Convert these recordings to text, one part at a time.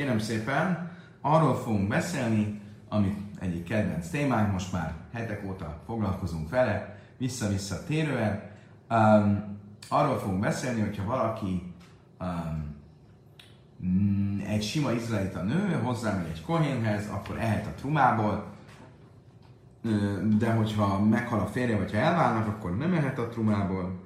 kérem szépen, arról fogunk beszélni, amit egyik kedvenc témánk, most már hetek óta foglalkozunk vele, vissza-vissza térően. Um, arról fogunk beszélni, hogyha valaki um, egy sima izraelita nő hozzámegy egy kohénhez, akkor ehet a trumából, de hogyha meghal a férje, vagy ha elválnak, akkor nem ehet a trumából.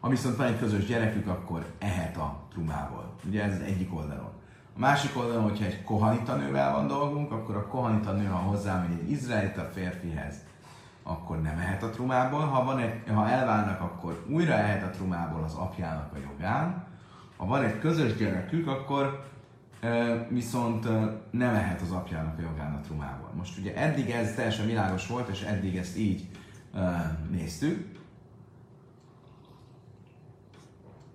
Ha viszont van egy közös gyerekük, akkor ehet a trumából. Ugye ez egyik oldalon. A másik oldalon, hogyha egy kohanita nővel van dolgunk, akkor a kohanita nő, ha hozzámegy egy izraelita férfihez, akkor nem ehet a trumából. Ha, van egy, ha elválnak, akkor újra ehet a trumából az apjának a jogán. Ha van egy közös gyerekük, akkor viszont nem ehet az apjának a jogán a trumából. Most ugye eddig ez teljesen világos volt, és eddig ezt így néztük.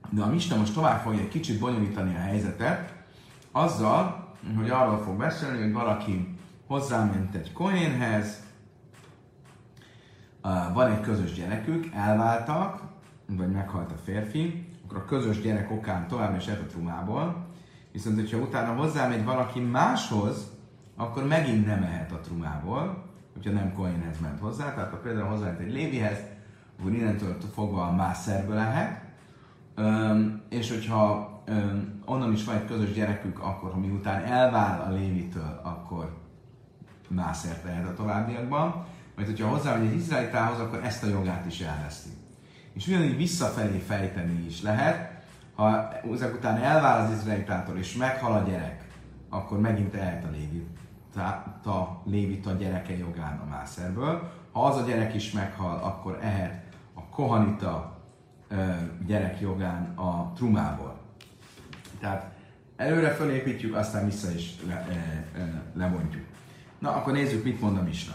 De a Mista most tovább fogja egy kicsit bonyolítani a helyzetet, azzal, hogy arról fog beszélni, hogy valaki hozzáment egy kohénhez, van egy közös gyerekük, elváltak, vagy meghalt a férfi, akkor a közös gyerek okán tovább is a trumából, viszont hogyha utána hozzámegy valaki máshoz, akkor megint nem ehet a trumából, hogyha nem Kohénhez ment hozzá, tehát ha például hozzáment egy Lévihez, akkor innentől fogva a mászerből lehet, és hogyha onnan is van egy közös gyerekük, akkor ha miután elvál a Lévitől, akkor mászért lehet a továbbiakban. Majd, hogyha hozzá egy izraelitához, akkor ezt a jogát is elveszti. És ugyanígy visszafelé fejteni is lehet, ha ezek után elvál az izraelitától és meghal a gyerek, akkor megint elhet a lévita, a gyereke jogán a mászerből. Ha az a gyerek is meghal, akkor ehet a kohanita gyerek jogán a trumából. Tehát előre fölépítjük, aztán vissza is le, e, e, lebontjuk. Na, akkor nézzük, mit mond a Misna.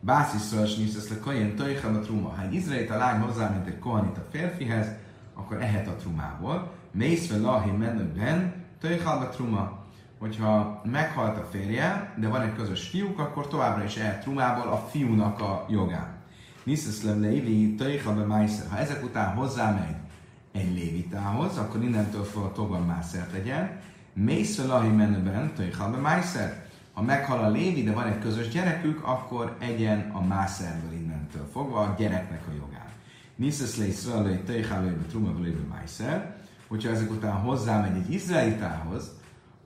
Bászi szörs niszesz le kajen töjjel a truma. Ha egy izraelita lány mint egy kohanita férfihez, akkor ehet a trumából. Mész fel lahi menőben töjjel a truma. Hogyha meghalt a férje, de van egy közös fiúk, akkor továbbra is ehet trumából a fiúnak a jogán. Niszesz le leili töjjel Ha ezek után hozzámegy egy lévitához, akkor innentől a togon mászert legyen. Mész lahi menőben, töjjel mászert. Ha meghal a lévi, de van egy közös gyerekük, akkor egyen a mászerből innentől fogva a gyereknek a jogán. Niszesz le Iszrael, töjjel truma mászert. Hogyha ezek után hozzámegy egy izraelitához,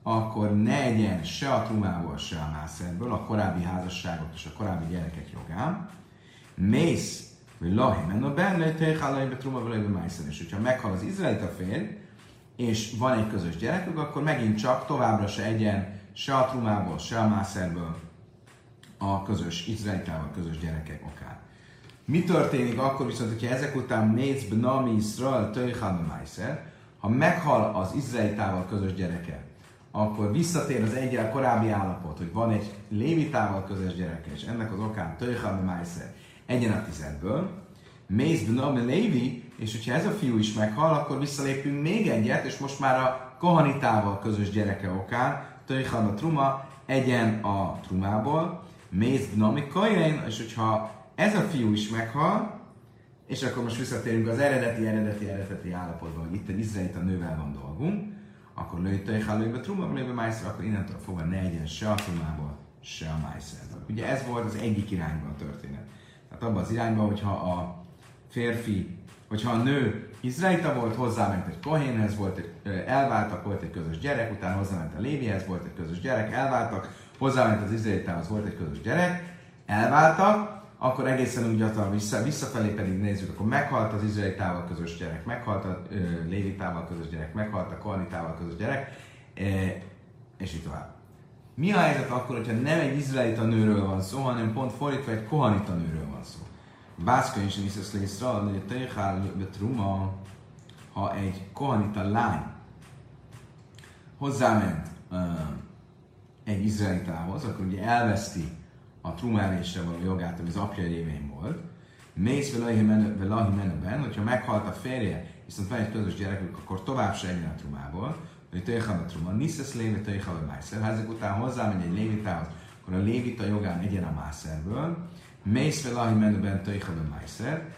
akkor ne egyen se a trumából, se a mászerből, a korábbi házasságok és a korábbi gyerekek jogán. Mész lahi menno benne, tejhálai be truma vele májszer. És hogyha meghal az izraelita férj, és van egy közös gyerekük, akkor megint csak továbbra se egyen se a trumából, se a mászerből a közös izraelitával közös gyerekek okán. Mi történik akkor viszont, hogyha ezek után mész bnami Israel töjhálba májszer, ha meghal az izraelitával közös gyereke, akkor visszatér az egyel korábbi állapot, hogy van egy lévitával közös gyereke, és ennek az okán töjhálba májszer, egyen a tizedből, Mész Bnam Lévi, és hogyha ez a fiú is meghal, akkor visszalépünk még egyet, és most már a Kohanitával közös gyereke okán, Töjhan a Truma, egyen a Trumából, Mész Bnami Kajain, és hogyha ez a fiú is meghal, és akkor most visszatérünk az eredeti, eredeti, eredeti állapotban, hogy itt egy izraelita nővel van dolgunk, akkor lőjtői lőjbe truma, lőjbe májszer, akkor innentől fogva ne egyen se a trumából, se a májszerből. Ugye ez volt az egyik irányban a történet. Abban az irányban, hogyha a férfi, hogyha a nő izraelita volt, hozzáment egy kohénhez, volt egy, elváltak, volt egy közös gyerek, utána hozzáment a Lévihez, volt egy közös gyerek, elváltak, hozzáment az izraelitához, volt egy közös gyerek, elváltak, akkor egészen úgy adta vissza, visszafelé pedig nézzük, akkor meghalt az izraelitával közös gyerek, meghalt a lévitával közös gyerek, meghalt a kohanitával közös gyerek, és így tovább. Mi a helyzet akkor, hogyha nem egy izraelita nőről van szó, hanem pont fordítva egy kohanita nőről van szó? Bászka is viszesz le Iszrael, hogy a Tejhál Truma, ha egy kohanita lány hozzáment uh, egy izraelitához, akkor ugye elveszti a trumelésre való jogát, ami az apja révén volt. Mész velahi menőben, hogyha meghalt a férje, viszont van egy közös gyerekük, akkor tovább se a trumából, Tejhal a truma, Niszesz lévi Tejhal a májszer. Ha ezek után hozzámegy egy lévitához, akkor a lévita jogán egyen a mászerből, Mész velahi menőben töjjel a májszer,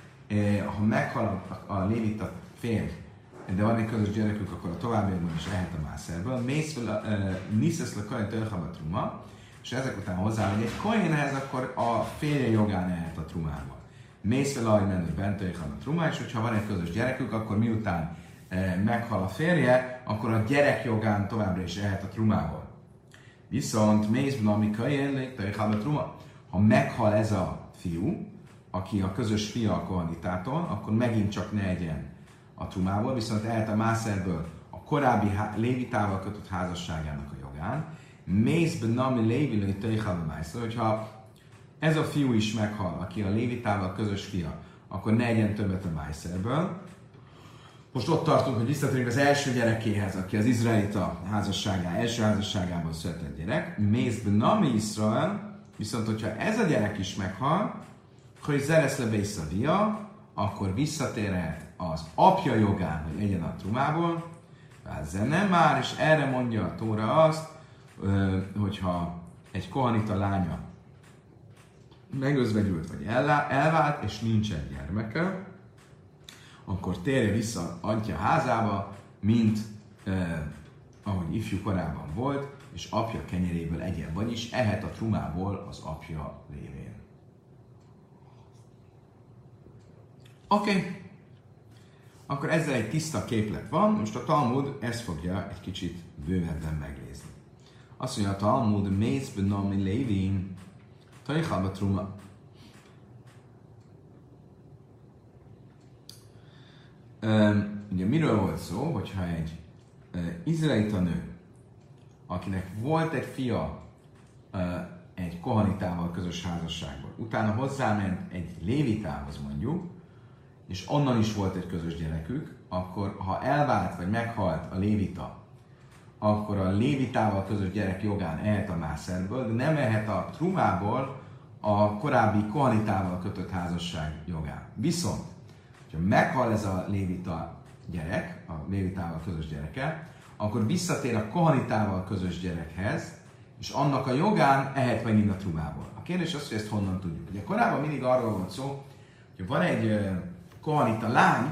ha meghal a, a lévita férj, de van egy közös gyerekük, akkor a továbbiakban is ehet a mászerből. Mész niszesz le kain truma, és ezek után hozzá, hogy egy kohénhez, akkor a férje jogán ehet a trumába. Mész vele, ahogy menő bent a truma, és hogyha van egy közös gyerekük, akkor miután e, meghal a férje, akkor a gyerek jogán továbbra is ehet a trumából. Viszont mész vele, ami kajén, a truma. Ha meghal ez a fiú, aki a közös fia a kohanitától, akkor megint csak ne egyen a trumából, viszont ehet a mászerből a korábbi lévitával kötött házasságának a jogán. Mész benami lévi mászor, hogyha ez a fiú is meghal, aki a lévitával közös fia, akkor ne egyen többet a májszerből. Most ott tartunk, hogy visszatérünk az első gyerekéhez, aki az izraelita házasságá, első házasságában született gyerek. Mész benami Israel, viszont hogyha ez a gyerek is meghal, hogy zeresz le via, akkor visszatérhet az apja jogán, hogy egyen a trumából, ezzel nem már, és erre mondja a Tóra azt, hogyha egy kohanita lánya megözvegyült, vagy elvált, és nincsen gyermeke, akkor térje vissza Antja házába, mint eh, ahogy ifjú korában volt, és apja kenyeréből egyen, vagyis ehet a trumából az apja révén. Oké. Okay. Akkor ezzel egy tiszta képlet van, most a Talmud ezt fogja egy kicsit bővebben megnézni. Azt mondja a Talmud, mész benomi lévin, tajhalba truma. Ugye miről volt szó, hogyha egy izraelita nő, akinek volt egy fia egy kohanitával közös házasságból, utána hozzáment egy lévitához mondjuk, és onnan is volt egy közös gyerekük, akkor ha elvált vagy meghalt a lévita, akkor a lévitával közös gyerek jogán ehet a mászerből, de nem ehet a trumából a korábbi kohanitával kötött házasság jogán. Viszont, ha meghal ez a lévita gyerek, a lévitával közös gyereke, akkor visszatér a kohanitával közös gyerekhez, és annak a jogán ehet megint a trumából. A kérdés az, hogy ezt honnan tudjuk. Ugye korábban mindig arról volt szó, hogy van egy kohanita lány,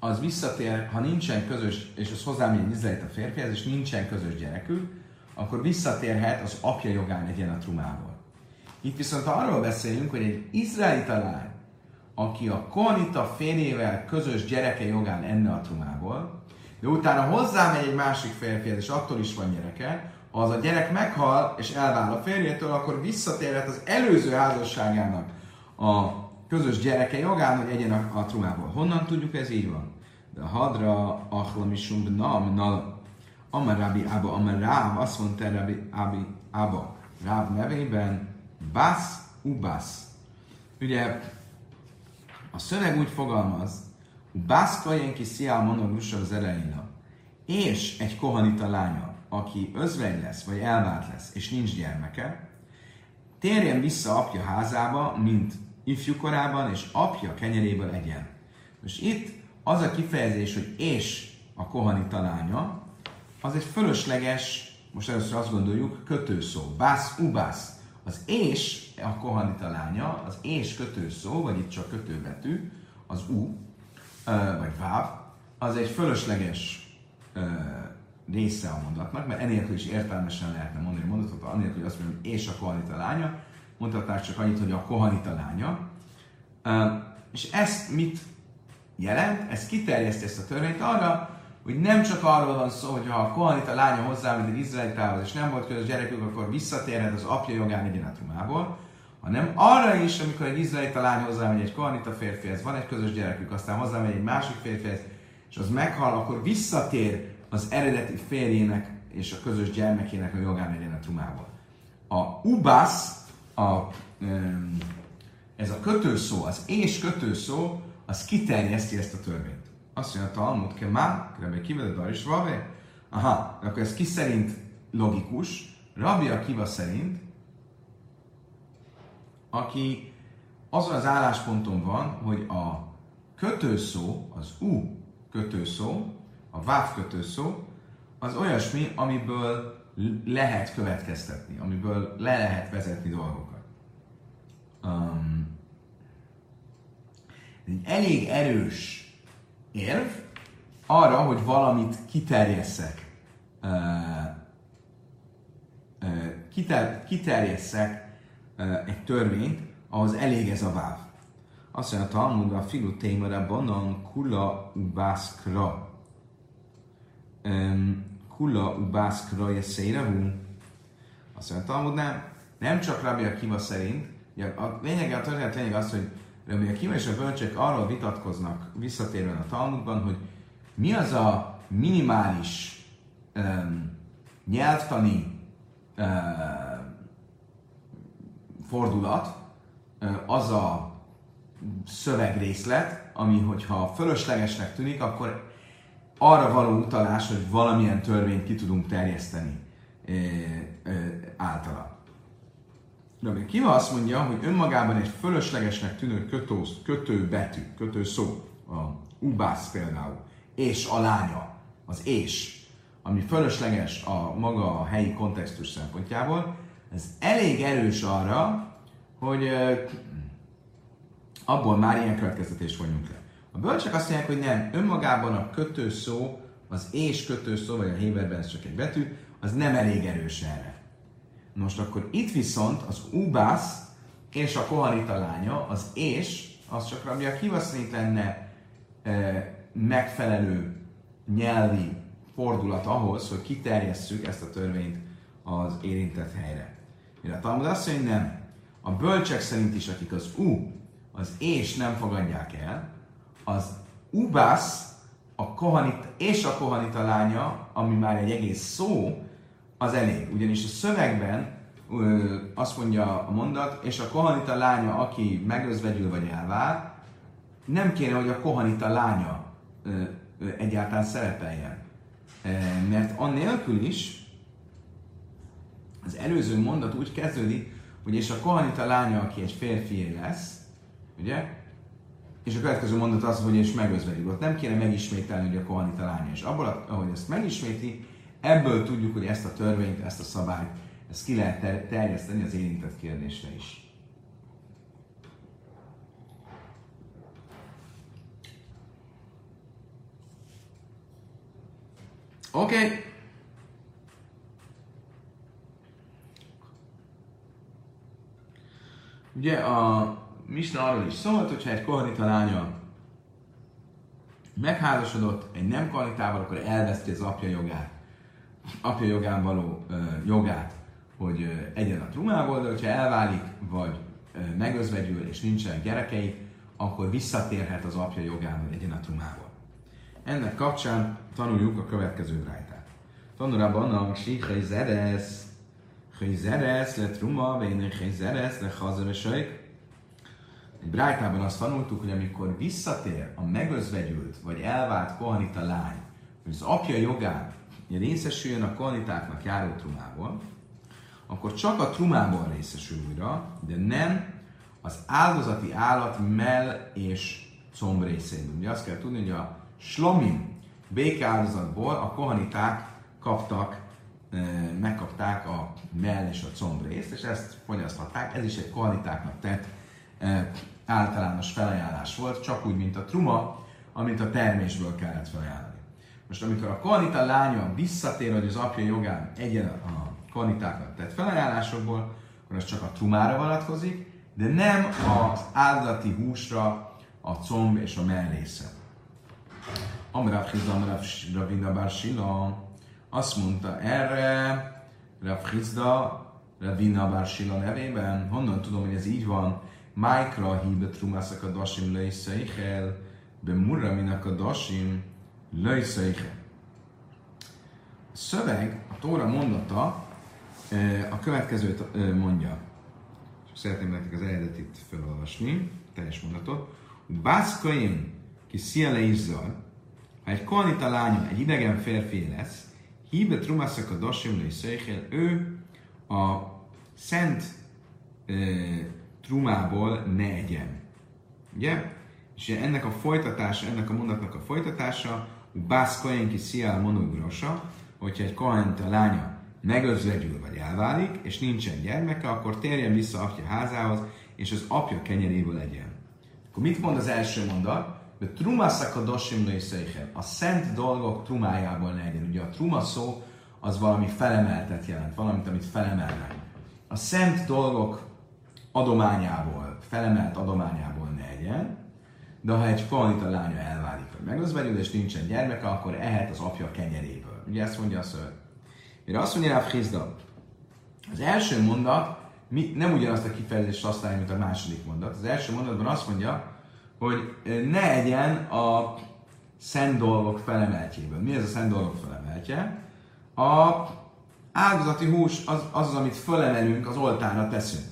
az visszatér, ha nincsen közös, és az hozzám egy a férfihez, és nincsen közös gyerekük, akkor visszatérhet az apja jogán egyen a trumából. Itt viszont arról beszélünk, hogy egy izraelita lány, aki a kohanita férjével közös gyereke jogán enne a trumából, de utána hozzámegy egy másik férfihez, és attól is van gyereke, ha az a gyerek meghal és elvál a férjétől, akkor visszatérhet az előző házasságának a közös gyereke jogán, hogy egyen a, a trumából. Honnan tudjuk, ez így van? De hadra achlamisum nam nal Amar Rabbi Abba, azt mondta Rabbi Abi Abba, Ráv nevében, Bász Ubász. Ugye a szöveg úgy fogalmaz, Bász ki sziál monoglusa az elején, és egy kohanita lánya, aki özvegy lesz, vagy elvált lesz, és nincs gyermeke, térjen vissza apja házába, mint ifjú korában, és apja kenyeréből egyen. Most itt az a kifejezés, hogy és a kohani talánya, az egy fölösleges, most először azt gondoljuk, kötőszó. Bász, ubász. Az és a kohani talánya, az és kötőszó, vagy itt csak kötőbetű, az u, vagy váv, az egy fölösleges része a mondatnak, mert enélkül is értelmesen lehetne mondani a mondatot, anélkül, hogy azt mondjuk, és a kohanita lánya, mondhatnák csak annyit, hogy a kohanita lánya. És ezt mit jelent? Ez kiterjeszti ezt a törvényt arra, hogy nem csak arról van szó, hogy ha a kohanita lánya hozzá, mint egy izraelitához, és nem volt közös gyerekük, akkor visszatérhet az apja jogán egyenetrumából, hanem arra is, amikor egy izraelita lány hozzámegy egy kohanita férfihez, van egy közös gyerekük, aztán hozzámegy egy másik férfihez, és az meghal, akkor visszatér az eredeti férjének és a közös gyermekének a jogán egyenetrumából. A ubász a, ez a kötőszó, az és kötőszó, az kiterjeszti ezt a törvényt. Azt mondja a Talmud, ke má, Rabbi Kiva is vave. Aha, akkor ez ki szerint logikus? Rabbi Akiva szerint, aki azon az állásponton van, hogy a kötőszó, az u kötőszó, a váv kötőszó, az olyasmi, amiből lehet következtetni, amiből le lehet vezetni dolgokat. Um, egy elég erős érv, arra, hogy valamit kiterjesszek, kiter, kiterjesszek egy törvényt, ahhoz elég ez a váv. Azt mondja, a Talmud a filu témere banan kula ubászkra. Kula ubászkra jeszérehu. Azt mondja, Talmud nem, nem csak Rabbi Akiva szerint, a lényeg, a történet lényeg az, hogy Rabbi Akiva és a bölcsek arról vitatkoznak visszatérően a Talmudban, hogy mi az a minimális um, nyelvtani uh, fordulat, az a szövegrészlet, ami hogyha fölöslegesnek tűnik, akkor arra való utalás, hogy valamilyen törvényt ki tudunk terjeszteni általa. Rabbi Kiva azt mondja, hogy önmagában egy fölöslegesnek tűnő kötő, kötő betű, kötő szó, a ubász például, és a lánya, az és, ami fölösleges a maga a helyi kontextus szempontjából, ez elég erős arra, hogy abból már ilyen következtetés vonjunk le. A bölcsek azt mondják, hogy nem, önmagában a kötő szó, az és kötő szó, vagy a Héberben ez csak egy betű, az nem elég erős erre. Most akkor itt viszont az ubász és a kohanita lánya, az és, az csak Rabbi Akiva szerint lenne e, megfelelő nyelvi fordulat ahhoz, hogy kiterjesszük ezt a törvényt az érintett helyre. Mire a Talmud azt mondja, nem. A bölcsek szerint is, akik az u, az és nem fogadják el, az ubász, a kohanita, és a kohanita lánya, ami már egy egész szó, az elég. Ugyanis a szövegben ö, azt mondja a mondat, és a kohanita lánya, aki megözvegyül vagy elvár, nem kéne, hogy a kohanita lánya ö, ö, egyáltalán szerepeljen. E, mert annélkül is az előző mondat úgy kezdődik, hogy és a kohanita lánya, aki egy férfié lesz, ugye? És a következő mondat az, hogy és megözvegyül. Ott nem kéne megismételni, hogy a kohanita lánya. És abból, ahogy ezt megisméti, Ebből tudjuk, hogy ezt a törvényt, ezt a szabályt, ezt ki lehet terjeszteni az érintett kérdésre is. Oké. Okay. Ugye a Misna arról is szólt, hogyha egy kohanita lánya megházasodott egy nem kohanitával, akkor elveszti az apja jogát apja jogán való ö, jogát, hogy ö, egyen a trumából, de hogyha elválik, vagy ö, megözvegyül, és nincsen gyerekei, akkor visszatérhet az apja hogy egyen a trumából. Ennek kapcsán tanuljuk a következő brájtát. Tanulában a síkhely zeresz, Hely zeresz le truma, vénő hely zeresz le hazaresajk. Egy brájtában azt tanultuk, hogy amikor visszatér a megözvegyült, vagy elvált kohanita lány, hogy az apja jogán részesüljön a kohanitáknak járó trumából, akkor csak a trumából részesül újra, de nem az áldozati állat mell és comb részén. Ugye azt kell tudni, hogy a slomim békáldozatból a kohaniták kaptak, megkapták a mell és a comb részt, és ezt fogyaszthatták. Ez is egy kohanitáknak tett általános felajánlás volt, csak úgy, mint a truma, amit a termésből kellett felajánlani. Most amikor a kohanita lánya visszatér, hogy az apja jogán egyen a kohanitákat tett felajánlásokból, akkor az csak a trumára vonatkozik, de nem az áldati húsra, a comb és a mellésze. Amrav Hizda, Ravina Barsila azt mondta erre, Rav Hizda, Ravina Barsila nevében, honnan tudom, hogy ez így van, Májkra híbe trumászak a dasim leiszeichel, be murra minak a dasim, Löjszöjhe. A szöveg, a Tóra mondata a következőt mondja. Szeretném nektek az eredetit felolvasni, teljes mondatot. Bászkaim ki sziele izzal, ha egy kohanita lánya, egy idegen férfi lesz, híbe trumaszak a dasim löjszöjhe, ő a szent e, trumából ne egyen. Ugye? És ennek a folytatása, ennek a mondatnak a folytatása, Bász Kohen ki sziál monogrosa, hogyha egy a lánya megözvegyül vagy elválik, és nincsen gyermeke, akkor térjen vissza apja házához, és az apja kenyeréből legyen. Akkor mit mond az első mondat? De trumaszak a dosim A szent dolgok trumájából legyen. Ugye a truma szó az valami felemeltet jelent, valamit, amit felemelnek. A szent dolgok adományából, felemelt adományából ne legyen, de ha egy kohanita lánya elválik, vagy megözvegyül, és nincsen gyermeke, akkor ehet az apja kenyeréből. Ugye ezt mondja a ször. Mire azt mondja rá az első mondat mi, nem ugyanazt a kifejezést használja, mint a második mondat. Az első mondatban azt mondja, hogy ne egyen a szent dolgok felemeltjéből. Mi ez a szent dolgok felemeltje? A áldozati hús az, az, az amit fölemelünk, az oltára teszünk.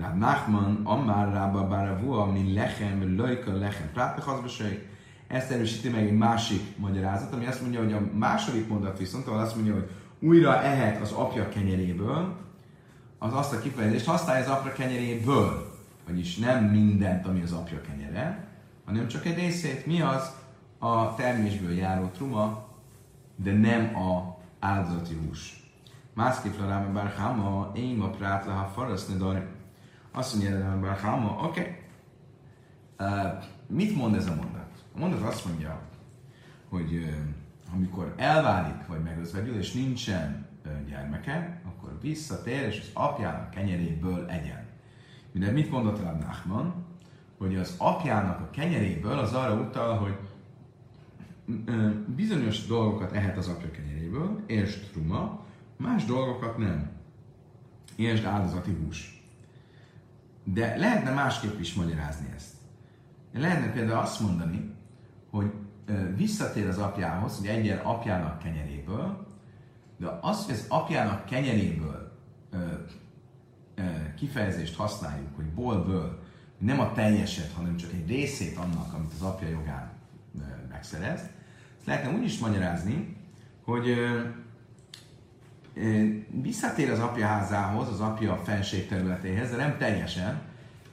Rab Nachman, Ammar Rabba Baravua, mi lechem, löjka lechem, prátmechazbeség. Ezt erősíti meg egy másik magyarázat, ami azt mondja, hogy a második mondat viszont, ahol azt mondja, hogy újra ehet az apja kenyeréből, az azt a kifejezést használja az apja kenyeréből. Vagyis nem mindent, ami az apja kenyere, hanem csak egy részét. Mi az? A termésből járó truma, de nem a áldozati hús. Mászkifra ráme bár háma, én a prát ha faraszni dar. Azt mondja, ráme bár háma, oké. Okay. Uh, mit mond ez a mondat? A mondat azt mondja, hogy uh, amikor elválik, vagy megözvegyül, és nincsen uh, gyermeke, akkor visszatér, és az apjának kenyeréből egyen. De mit mondott rá Nachman? Hogy az apjának a kenyeréből az arra utal, hogy bizonyos dolgokat ehet az apja kenyeréből, és truma, más dolgokat nem. És áldozati hús. De lehetne másképp is magyarázni ezt. Lehetne például azt mondani, hogy visszatér az apjához, hogy egyen apjának kenyeréből, de az, hogy az apjának kenyeréből kifejezést használjuk, hogy bolből, nem a teljeset, hanem csak egy részét annak, amit az apja jogán megszerez, ezt lehetne úgy is magyarázni, hogy visszatér az apja házához, az apja felség területéhez, de nem teljesen.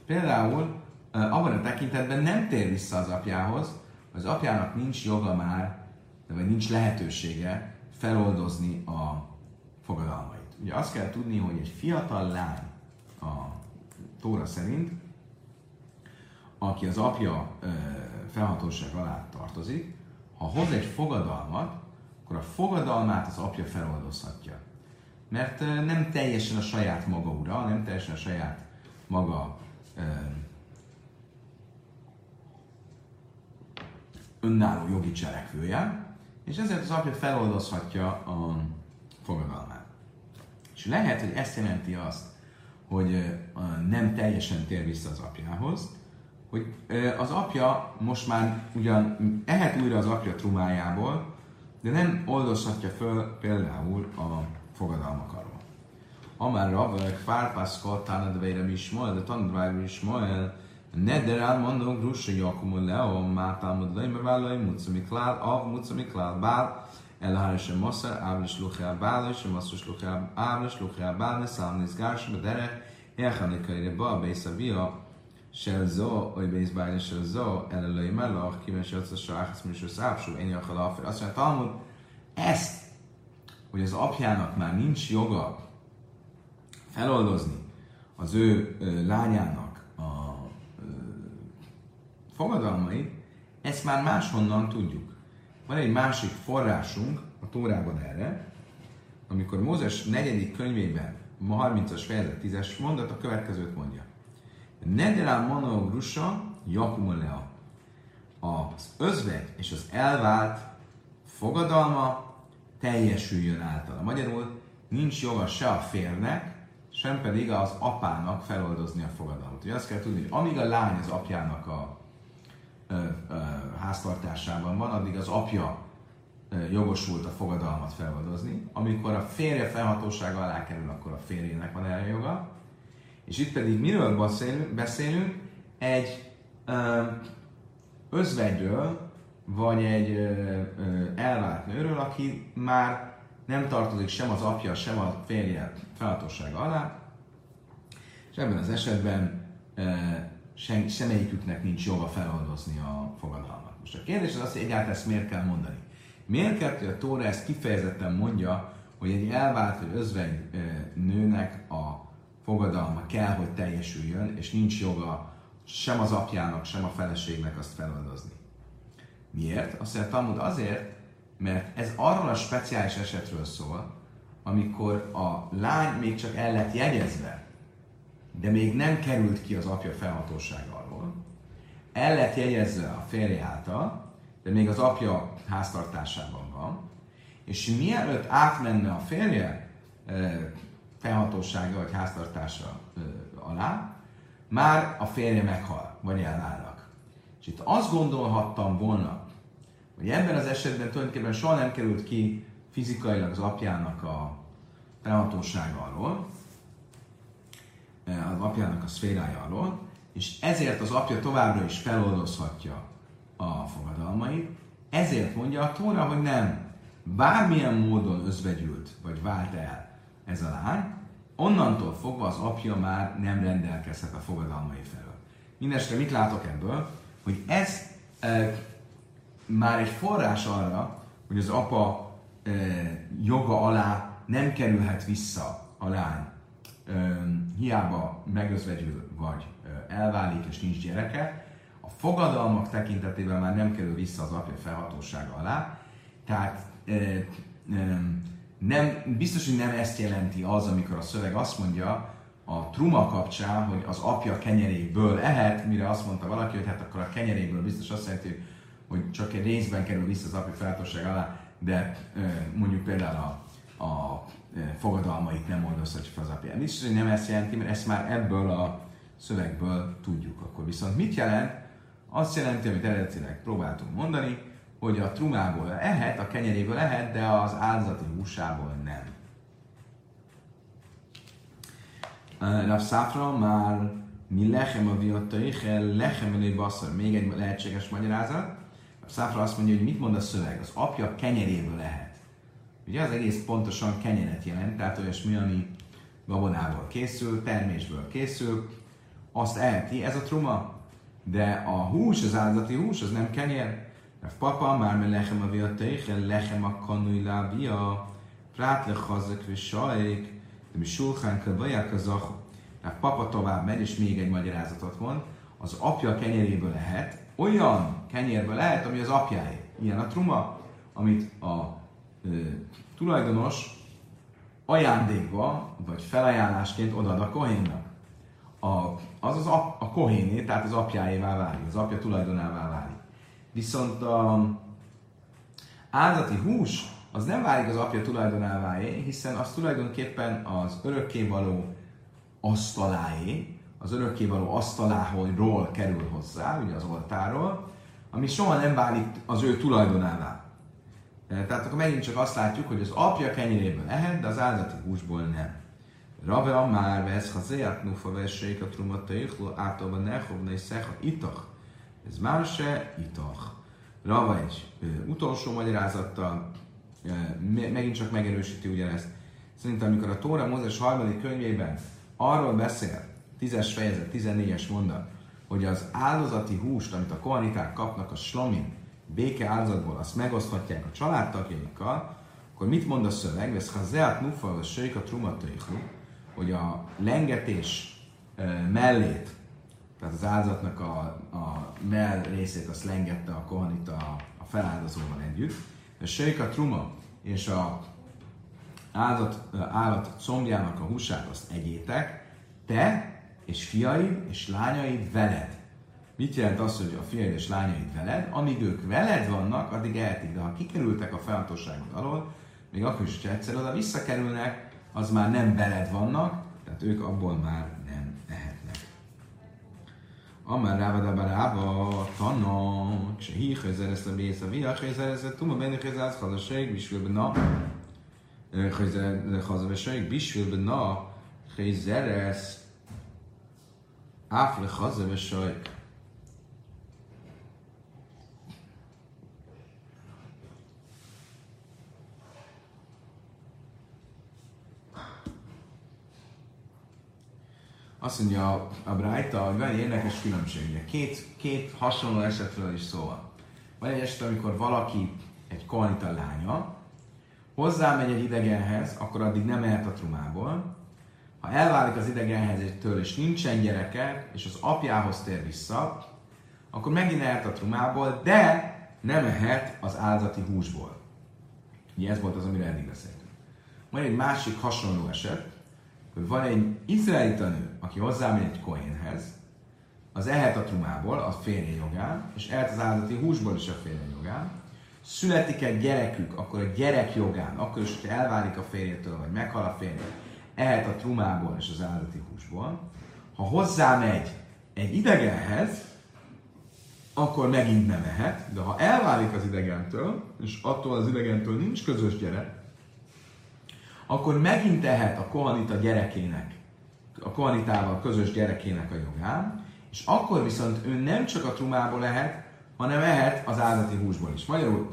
Például abban a tekintetben nem tér vissza az apjához, az apjának nincs joga már, vagy nincs lehetősége feloldozni a fogadalmait. Ugye azt kell tudni, hogy egy fiatal lány a Tóra szerint, aki az apja felhatóság alá tartozik, ha hoz egy fogadalmat, akkor a fogadalmát az apja feloldozhatja. Mert nem teljesen a saját maga ura, nem teljesen a saját maga önálló jogi cselekvője, és ezért az apja feloldozhatja a fogadalmát. És lehet, hogy ezt jelenti azt, hogy nem teljesen tér vissza az apjához, hogy az apja most már ugyan ehet újra az apja trumájából, de nem oldozhatja föl például a fogadalmak arról. Amár Ravek, Fárpászkal, Tánadveire Mismoel, de Tanadvájra Mismoel, Neder elmondó, Grusha Jakumul Leo, Mátámod Leime Válai, Mutsa Miklál, Av Mutsa Miklál, Bál, El Hárisem Mosszer, Ábris Luchel Bál, és Mosszos Luchel Ábris Luchel Bál, Számnéz Gárs, Bedere, Elhanikaire Ba, Bész Via, של זו, או בייס בעיה של זו, אלא לא ימלוך, כיוון שיוצא שרחץ מישהו szápsú, én יכול להפר. Azt mondja, Talmud, ezt, hogy az apjának már nincs joga feloldozni az ő ö, lányának a ö, fogadalmait, ezt már máshonnan tudjuk. Van egy másik forrásunk a Tórában erre, amikor Mózes negyedik könyvében, ma 30-as fejezet 10-es mondat a következőt mondja. Nederál monogrusa jakumolea. Az özvegy és az elvált fogadalma teljesüljön általa. Magyarul nincs joga se a férnek, sem pedig az apának feloldozni a fogadalmat. Ugye azt kell tudni, hogy amíg a lány az apjának a ö, ö, háztartásában van, addig az apja jogosult a fogadalmat feloldozni. Amikor a férje felhatósága alá kerül, akkor a férjének van erre joga. És itt pedig miről beszélünk? beszélünk? Egy ö, özvegyről, vagy egy ö, elvált nőről, aki már nem tartozik sem az apja, sem a férje feladósága alá, és ebben az esetben ö, sem, semmelyiküknek nincs joga feloldozni a fogadalmat. Most a kérdés az az, hogy egyáltalán ezt miért kell mondani. Miért kell, a Tóra ezt kifejezetten mondja, hogy egy elvált vagy özvegy nőnek a fogadalma kell, hogy teljesüljön, és nincs joga sem az apjának, sem a feleségnek azt feloldozni. Miért? Azt mondja Talmud azért, mert ez arról a speciális esetről szól, amikor a lány még csak el lett jegyezve, de még nem került ki az apja felhatósága alól, el lett jegyezve a férje által, de még az apja háztartásában van, és mielőtt átmenne a férje felhatósága vagy háztartása alá, már a férje meghal, vagy elválnak. És itt azt gondolhattam volna, hogy ebben az esetben tulajdonképpen soha nem került ki fizikailag az apjának a felhatósága alól, az apjának a szférája alól, és ezért az apja továbbra is feloldozhatja a fogadalmait, ezért mondja a Tóra, hogy nem, bármilyen módon özvegyült, vagy vált el ez a lány, onnantól fogva az apja már nem rendelkezhet a fogadalmai felől. Mindenesetre mit látok ebből? Hogy ez e, már egy forrás arra, hogy az apa e, joga alá nem kerülhet vissza a lány, e, hiába megözvegyül vagy elválik és nincs gyereke, fogadalmak tekintetében már nem kerül vissza az apja felhatósága alá, tehát e, e, nem, biztos, hogy nem ezt jelenti az, amikor a szöveg azt mondja a truma kapcsán, hogy az apja kenyeréből ehet, mire azt mondta valaki, hogy hát akkor a kenyeréből biztos azt jelenti, hogy csak egy részben kerül vissza az apja feltosság alá, de mondjuk például a, a fogadalmait nem oldozhatja fel az apja. Biztos, hogy nem ezt jelenti, mert ezt már ebből a szövegből tudjuk. Akkor viszont mit jelent? Azt jelenti, amit eredetileg próbáltunk mondani, hogy a trumából ehet, a kenyeréből ehet, de az áldozati húsából nem. Rav Szafra már mi lechem a viattaichel, lechem elé basszor. Még egy lehetséges magyarázat. Rav Szafra azt mondja, hogy mit mond a szöveg? Az apja kenyeréből lehet. Ugye az egész pontosan kenyeret jelent, tehát olyasmi, ami gabonából készül, termésből készül, azt eheti, ez a truma. De a hús, az áldozati hús, az nem kenyér, Rav Papa már me lechem a via teichen, lechem a kanui lábia, prát lechazek ve sajk, de mi sulchán kavaják a zach. Rav Papa tovább megy, és még egy magyarázatot mond. Az apja kenyeréből lehet, olyan kenyérből lehet, ami az apjáé. Ilyen a truma, amit a ö, tulajdonos ajándékba, vagy felajánlásként odaad a kohénnak. A, az az a, a kohéné, tehát az apjáévá válik, az apja tulajdonává válik. Viszont a áldati hús az nem válik az apja tulajdonáváé, hiszen az tulajdonképpen az örökkévaló asztaláé, az örökkévaló asztalához kerül hozzá, ugye az oltáról, ami soha nem válik az ő tulajdonává. E, tehát akkor megint csak azt látjuk, hogy az apja kenyéréből lehet, de az áldati húsból nem. Rave már vesz, ha zéját nufa vessék a trumata ichlu, általában nehov, és szecha itach. Ez már se itach. Rava egy utolsó magyarázattal megint csak megerősíti ugyanezt. Szerintem, amikor a Tóra Mózes harmadik könyvében arról beszél, 10-es fejezet, 14-es mondat, hogy az áldozati húst, amit a kohaniták kapnak a slomin, béke áldozatból, azt megoszthatják a családtagjaikkal, akkor mit mond a szöveg? Vesz ha zeat nufa, a söjk a hogy a lengetés mellét tehát az áldozatnak a, a mell részét azt lengette a kohanita a, a feláldozóval együtt. A sejka truma és a áldott állat combjának a húsát azt egyétek, te és fiaid és lányaid veled. Mit jelent az, hogy a fiaid és lányaid veled? Amíg ők veled vannak, addig eltik, de ha kikerültek a felhatóságot alól, még akkor is, hogyha egyszer oda visszakerülnek, az már nem veled vannak, tehát ők abból már nem ehetnek. Amár rávada barába, tana, csehi hőzeresz a bész, a via hőzeresz, tuma benni hőzeresz, hazaség, bisfülben na, hazaség, bisfülben na, hőzeresz, áfle hazaség, Azt mondja a, a Brájta, hogy van egy érdekes különbség. Ugye két, két hasonló esetről is szó van. Van egy eset, amikor valaki, egy kohanita lánya, hozzámegy egy idegenhez, akkor addig nem ehet a trumából. ha elválik az idegenhelyzettől, és nincsen gyereke, és az apjához tér vissza, akkor megint ehet a trumából, de nem ehet az áldati húsból. Ugye ez volt az, amire eddig beszéltünk. Van egy másik hasonló eset, hogy van egy izraelita nő, aki hozzámegy egy kohénhez, az ehet a trumából, a férje jogán, és ehet az áldati húsból is a férje jogán. Születik egy gyerekük, akkor a gyerek jogán, akkor is, hogyha elválik a férjétől, vagy meghal a férje, ehet a trumából és az áldati húsból. Ha hozzámegy egy idegenhez, akkor megint nem ehet, de ha elválik az idegentől, és attól az idegentől nincs közös gyerek, akkor megint ehet a kohanita gyerekének, a kohanitával közös gyerekének a jogán, és akkor viszont ő nem csak a trumából lehet, hanem ehet az áldati húsból is. Magyarul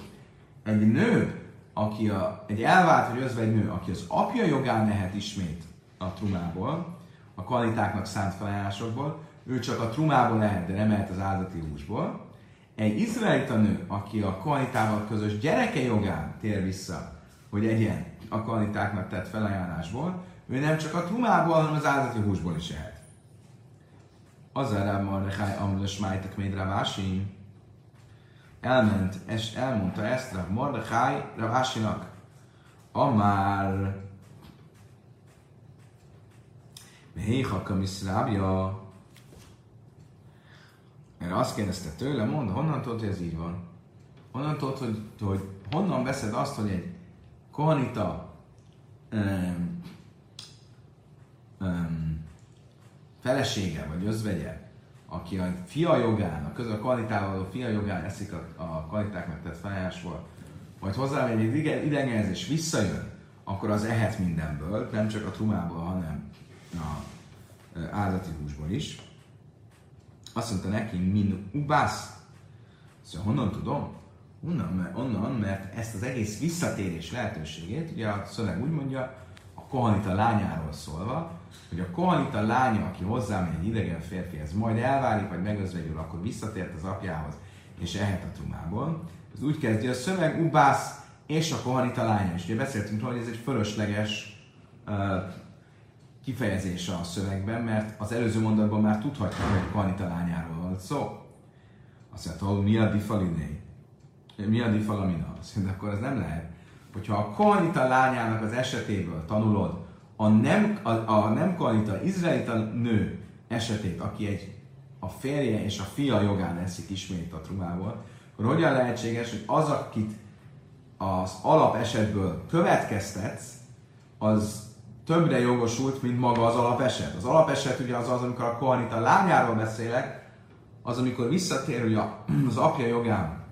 egy nő, aki a, egy elvált vagy özvegy nő, aki az apja jogán lehet ismét a trumából, a kvalitáknak szánt felajánlásokból, ő csak a trumából lehet, de nem lehet az áldati húsból. Egy izraelita nő, aki a kvalitával közös gyereke jogán tér vissza, hogy egyen a kvalitáknak tett felajánlásból, ő nem csak a trumából, hanem az áldati húsból is ehet. Az a Ráb Mardechai Amles Májtek Médrávási elment, és elmondta ezt Ráb Mardechai Rávásinak. Amár Méha Kamiszrábja erre azt kérdezte tőle, mondd, honnan tudod, hogy ez így van? Honnan tudod, hogy, hogy honnan veszed azt, hogy egy kohanita um, um, felesége vagy özvegye, aki a fia jogán, a közül a kvalitával a fia jogán eszik a, a kvalitáknak tett felajánlásból, majd hozzámegy egy idegenhez és visszajön, akkor az ehet mindenből, nem csak a trumából, hanem a áldati húsból is. Azt mondta neki, min ubász. Szóval honnan tudom? Onnan, onnan, mert ezt az egész visszatérés lehetőségét, ugye a szöveg úgy mondja, a kohanita lányáról szólva, hogy a kohanita lánya, aki hozzám egy idegen férfihez, majd elválik, vagy megözvegyül, akkor visszatért az apjához, és ehet a trumából. Ez úgy kezdi a szöveg, ubász és a kohanita lánya. És ugye beszéltünk róla, hogy ez egy fölösleges uh, kifejezése a szövegben, mert az előző mondatban már tudhatjuk, hogy a kohanita lányáról van szó. Azt mondta, hogy mi a difaliné? Mi a difalamina? Azt mondta, akkor ez nem lehet. Hogyha a kohanita lányának az esetéből tanulod a nem, a, a nem kohanita, izraelita nő esetét, aki egy a férje és a fia jogán eszik ismét a trumából, akkor hogyan lehetséges, hogy az, akit az alap esetből következtetsz, az többre jogosult, mint maga az alapeset. Az alapeset ugye az az, amikor a kohanita lányáról beszélek, az, amikor visszatér, hogy az apja jogán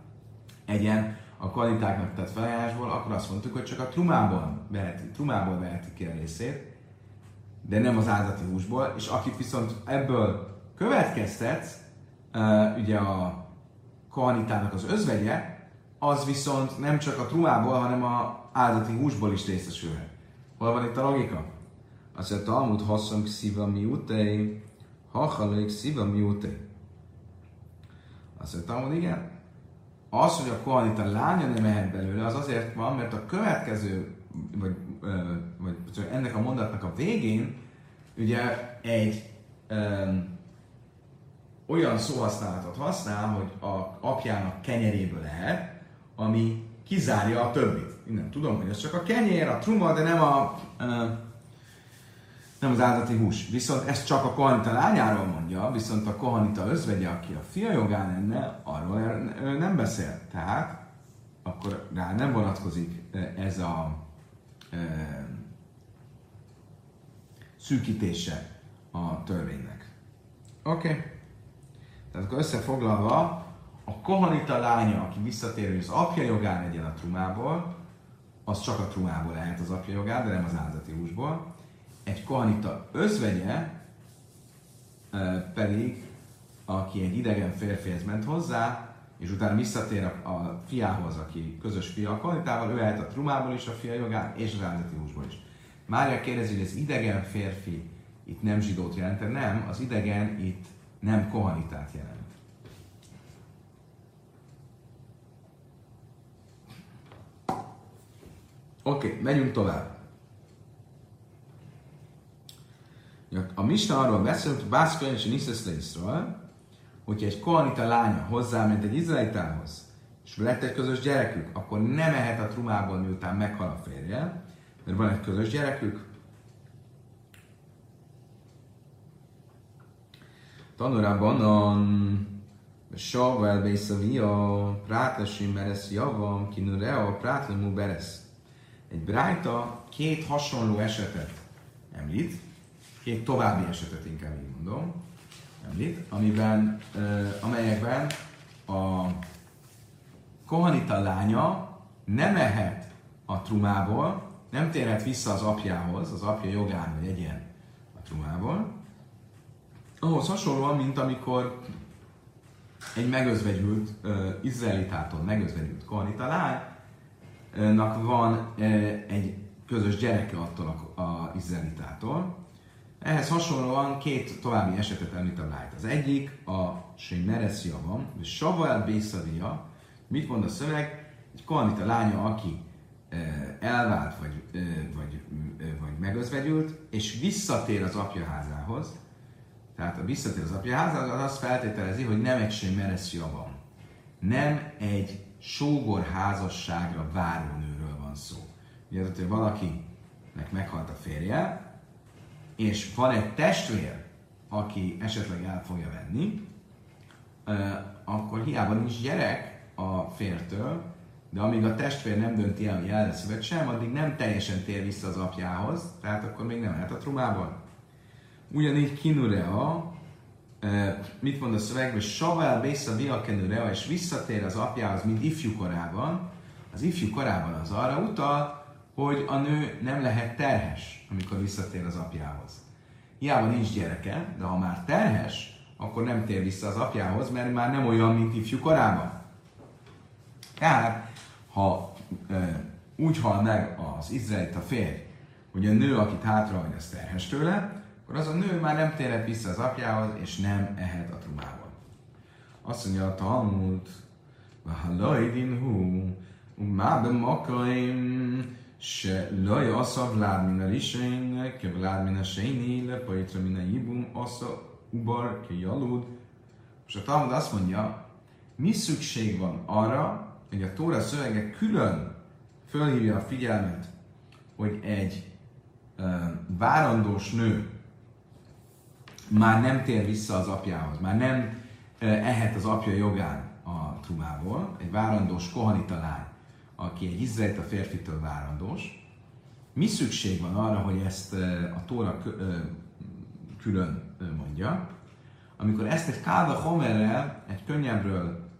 egyen a kvalitáknak tett felajánlásból, akkor azt mondtuk, hogy csak a trumából veheti, trumából veheti ki a részét, de nem az áldati húsból, és akit viszont ebből következtetsz, ugye a kohanitának az özvegye, az viszont nem csak a trumából, hanem a áldati húsból is részesülhet. Hol van itt a logika? Azt mondja, Talmud haszom szíva miutei, hachalők szíva miutei. Azt mondja, Talmud, igen. Az, hogy a kohanita lánya nem mehet belőle, az azért van, mert a következő, vagy, vagy ennek a mondatnak a végén, ugye egy um, olyan szóhasználatot használ, hogy a apjának kenyeréből lehet, ami kizárja a többit. Innen tudom, hogy ez csak a kenyér, a truma, de nem a uh, nem az áldati hús. Viszont ezt csak a kohanita lányáról mondja, viszont a kohanita özvegye, aki a fia jogán lenne, arról nem beszél. Tehát akkor rá nem vonatkozik ez a e, szűkítése a törvénynek. Oké. Okay. Tehát akkor összefoglalva, a kohanita lánya, aki visszatér, hogy az apja jogán legyen a trumából, az csak a trumából lehet az apja jogán, de nem az áldati húsból. Egy kohanita özvegye pedig, aki egy idegen férfihez ment hozzá, és utána visszatér a, fiához, aki közös fia a kohanitával, ő lehet a trumából is a fia jogán, és az áldati húsból is. Mária kérdezi, hogy az idegen férfi itt nem zsidót jelent, nem, az idegen itt nem kohanitát jelent. Oké, okay, megyünk tovább. A Misna arról beszél, hogy Bászkön és Niszeszleiszről, hogyha egy kohanita lánya hozzáment egy izraelitához, és lett egy közös gyerekük, akkor nem ehet a trumából, miután meghal a férje, mert van egy közös gyerekük. Tanulában a Savel Bészavia, Prátlesi Meresz Javam, Kinureo, Prátlemú Beresz. Egy brájta két hasonló esetet említ, két további esetet inkább így mondom, említ, amiben, amelyekben a kohanita lánya nem ehet a trumából, nem térhet vissza az apjához, az apja jogán, hogy egyen a trumából, ahhoz hasonlóan, mint amikor egy megözvegyült uh, izraelitától megözvegyült kohanita lánynak van uh, egy közös gyereke attól a, a izraelitától. Ehhez hasonlóan két további esetet említ a lájt. Az egyik a Sémereszia van, és Savael Bészavia, mit mond a szöveg? Egy kohanita lánya, aki elvált, vagy, vagy, vagy megözvegyült, és visszatér az apja házához, tehát a visszatér az apja házához, az azt feltételezi, hogy nem egy sem mereszja van. Nem egy sógor házasságra váró nőről van szó. Ugye hogy valakinek meghalt a férje, és van egy testvér, aki esetleg el fogja venni, akkor hiába nincs gyerek a fértől, de amíg a testvér nem dönti el, hogy el lesz sem, addig nem teljesen tér vissza az apjához, tehát akkor még nem lehet a trumából. Ugyanígy kinurea, mit mond a szövegben, Savel Bésza Viakenurea, és visszatér az apjához, mint ifjú korában, az ifjú korában az arra utal, hogy a nő nem lehet terhes, amikor visszatér az apjához. Hiába nincs gyereke, de ha már terhes, akkor nem tér vissza az apjához, mert már nem olyan, mint ifjú korában. Tehát ha e, úgy hal meg az izraelita férj, hogy a nő, akit hátrahagy, az terhes tőle, akkor az a nő már nem térhet vissza az apjához, és nem ehet a trumával. Azt mondja a Talmud, Vahalajdin hu, Mábe makaim, risein, ke lád min a seini, le paitra min a jibum, asza ubar, ke jalud. És a Talmud azt mondja, mi szükség van arra, hogy a Tóra szövege külön fölhívja a figyelmet, hogy egy uh, várandós nő már nem tér vissza az apjához, már nem uh, ehet az apja jogán a trumából, egy várandós kohanita lány, aki egy izraelita férfitől várandós, mi szükség van arra, hogy ezt a Tóra külön mondja, amikor ezt egy káda homerrel, egy könnyebbről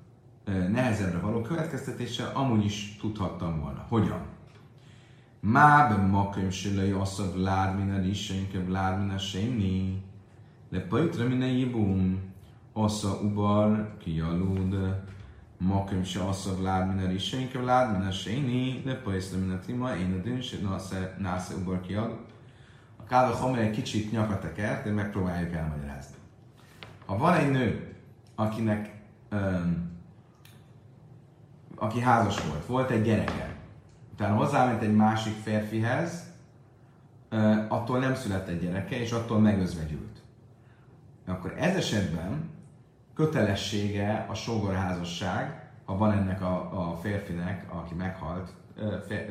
nehezebbre való következtetéssel amúgy is tudhattam volna. Hogyan? Má be maköm se le jasszad lád min a risenke lád min a séni. Le pajtra min a jibum. Assza ubar ki Maköm se asszad lád min a risenke lád min a séni. Le pajtra min a tima. Én a dün se násze ubar ki jalud. A Káda Homer egy kicsit nyakat tekert, de megpróbáljuk elmagyarázni. Ha van egy nő, akinek um, aki házas volt, volt egy gyereke, utána hozzáment egy másik férfihez, attól nem született gyereke, és attól megözvegyült. Akkor ez esetben kötelessége a sógorházasság, ha van ennek a, a férfinek, aki meghalt,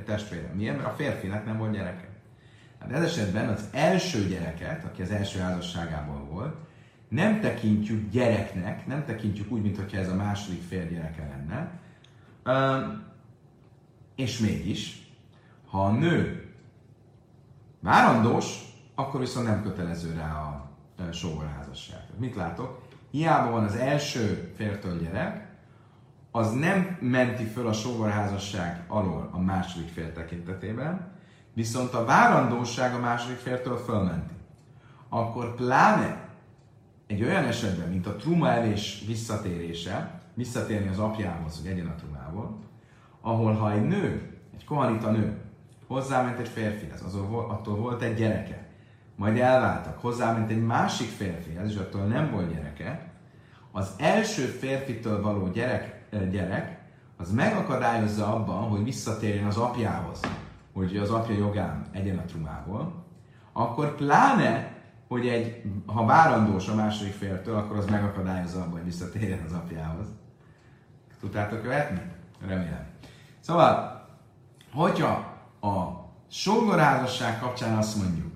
testvére. Miért? Mert a férfinek nem volt gyereke. Hát ez esetben az első gyereket, aki az első házasságából volt, nem tekintjük gyereknek, nem tekintjük úgy, mintha ez a második fél gyereke lenne, és mégis, ha a nő várandós, akkor viszont nem kötelező rá a sógorházasság. Mit látok? Hiába van az első fértől gyerek, az nem menti föl a sógorházasság alól a második fél tekintetében, viszont a várandóság a második fértől fölmenti. Akkor pláne egy olyan esetben, mint a truma elés visszatérése, visszatérni az apjához, hogy egyen a trumából, ahol ha egy nő, egy kohanita nő, hozzáment egy férfihez, azon, attól volt egy gyereke, majd elváltak, hozzáment egy másik férfihez, és attól nem volt gyereke, az első férfitől való gyerek, gyerek az megakadályozza abban, hogy visszatérjen az apjához, hogy az apja jogán egyen a trumából, akkor pláne hogy egy, ha várandós a második féltől, akkor az megakadályozza abban, hogy visszatérjen az apjához. Tudtátok követni? Remélem. Szóval, hogyha a sógorházasság kapcsán azt mondjuk,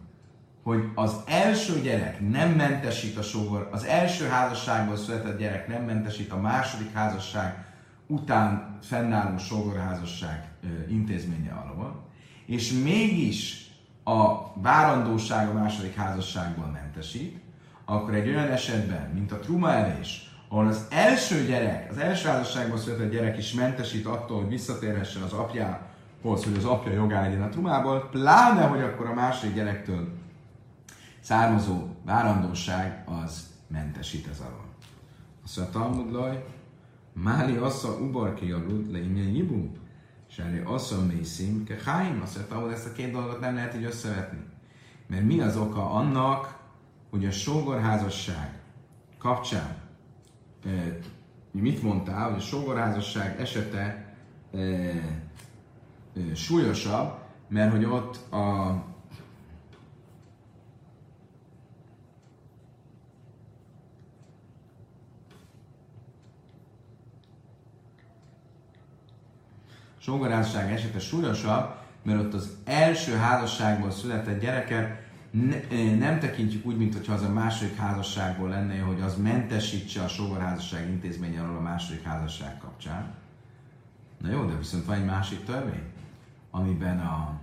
hogy az első gyerek nem mentesít a sógor, az első házasságból született gyerek nem mentesít a második házasság után fennálló sógorházasság intézménye alól, és mégis a várandóság a második házasságból mentesít, akkor egy olyan esetben, mint a truma elés, ahol az első gyerek, az első házasságban született gyerek is mentesít attól, hogy visszatérhessen az apjához, hogy az apja jogá legyen a trumából, pláne, hogy akkor a második gyerektől származó várandóság az mentesít ez alól. Azt mondja, Talmud Laj, Máli assza ubarki alud le innen jibum, Sári assza mészim ke háim. Azt mondja, hogy ezt a két dolgot nem lehet így összevetni. Mert mi az oka annak, hogy a sógorházasság kapcsán mit mondtál, hogy a sógorházasság esete e, e, súlyosabb, mert hogy ott a sógorházasság esete súlyosabb, mert ott az első házasságból született gyereket ne, nem tekintjük úgy, mintha az a második házasságból lenne, hogy az mentesítse a sógorházasság intézménye alól a második házasság kapcsán. Na jó, de viszont van egy másik törvény, amiben a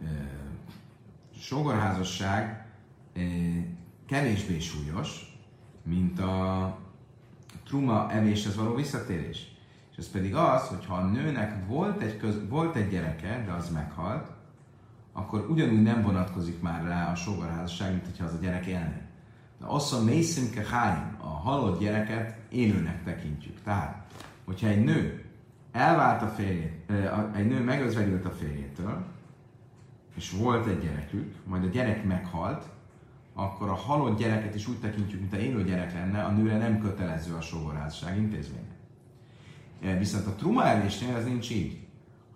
e, sógorházasság e, kevésbé súlyos, mint a truma evéshez való visszatérés. És ez pedig az, hogy ha a nőnek volt egy, köz, volt egy gyereke, de az meghalt, akkor ugyanúgy nem vonatkozik már rá a sógorházasság, mint hogyha az a gyerek élne. De asszon mészimke háim, a halott gyereket élőnek tekintjük. Tehát, hogyha egy nő elvált a férjét, egy nő megözvegyült a férjétől, és volt egy gyerekük, majd a gyerek meghalt, akkor a halott gyereket is úgy tekintjük, mint a élő gyerek lenne, a nőre nem kötelező a sógorházasság intézménye. Viszont a truma elésnél ez nincs így.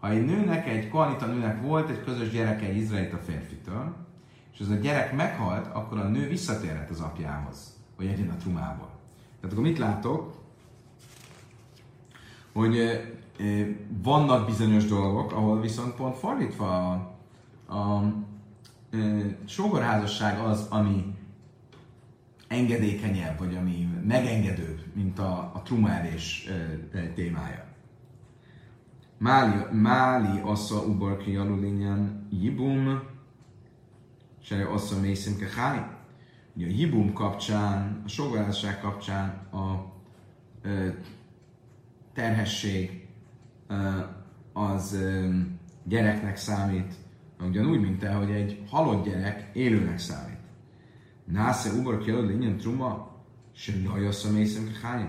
Ha egy nőnek, egy koanita nőnek volt egy közös gyereke egy izraelita férfitől, és az a gyerek meghalt, akkor a nő visszatérhet az apjához, hogy egyen a trumából. Tehát akkor mit látok? Hogy e, e, vannak bizonyos dolgok, ahol viszont pont fordítva a, a sógorházasság az, ami engedékenyebb, vagy ami megengedőbb, mint a, a trumelés témája. Máli, máli assza ubarki jalulinyan jibum, se assza mészim kehány. Ugye a jibum kapcsán, a sógorázság kapcsán a ö, terhesség ö, az ö, gyereknek számít, ugyanúgy, mint te, hogy egy halott gyerek élőnek számít. Násze ubar kiadod lényen truma, se lajassza mészem hány.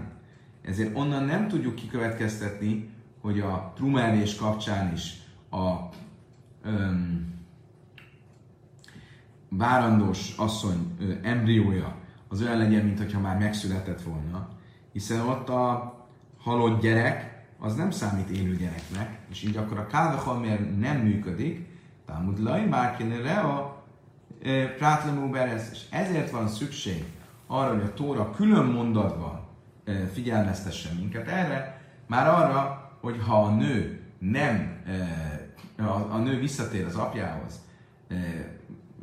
Ezért onnan nem tudjuk kikövetkeztetni, hogy a trumelés kapcsán is a öm, várandós asszony ö, embriója az olyan legyen, mintha már megszületett volna, hiszen ott a halott gyerek az nem számít élő gyereknek, és így akkor a kálvachal miért nem működik, Talmud Lai Márkénére a Prátlemú Berez, és ezért van szükség arra, hogy a Tóra külön mondatban figyelmeztessen minket erre, már arra, hogy ha a nő nem, a, nő visszatér az apjához,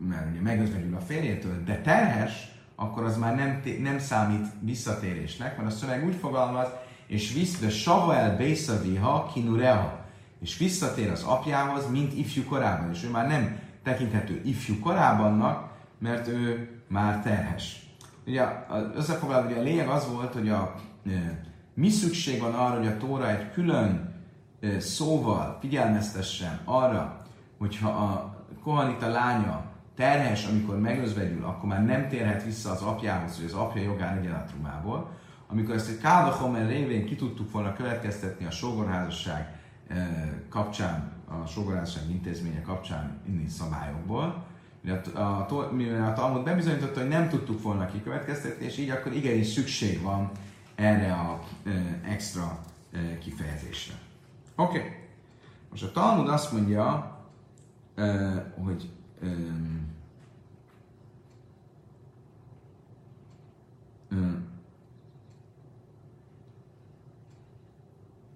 mert ugye megözvegyül a férjétől, de terhes, akkor az már nem, nem számít visszatérésnek, mert a szöveg úgy fogalmaz, és visz, de Savael Beiszaviha kinureha, és visszatér az apjához, mint ifjú korában, és ő már nem tekinthető ifjú korábannak, mert ő már terhes. Ugye összefoglalva, a lényeg az volt, hogy a, mi szükség van arra, hogy a Tóra egy külön szóval figyelmeztessen arra, hogyha a kohanita lánya terhes, amikor megözvegyül, akkor már nem térhet vissza az apjához, hogy az apja jogán legyen a trumából. Amikor ezt egy Káda Homer révén ki tudtuk volna következtetni a sógorházasság kapcsán, a sógorházasság intézménye kapcsán inni szabályokból, a, a, mivel a Talmud bebizonyította, hogy nem tudtuk volna kikövetkeztetni, és így akkor igenis szükség van erre a e, extra e, kifejezésre. Oké. Okay. Most a Talmud azt mondja, e, hogy e,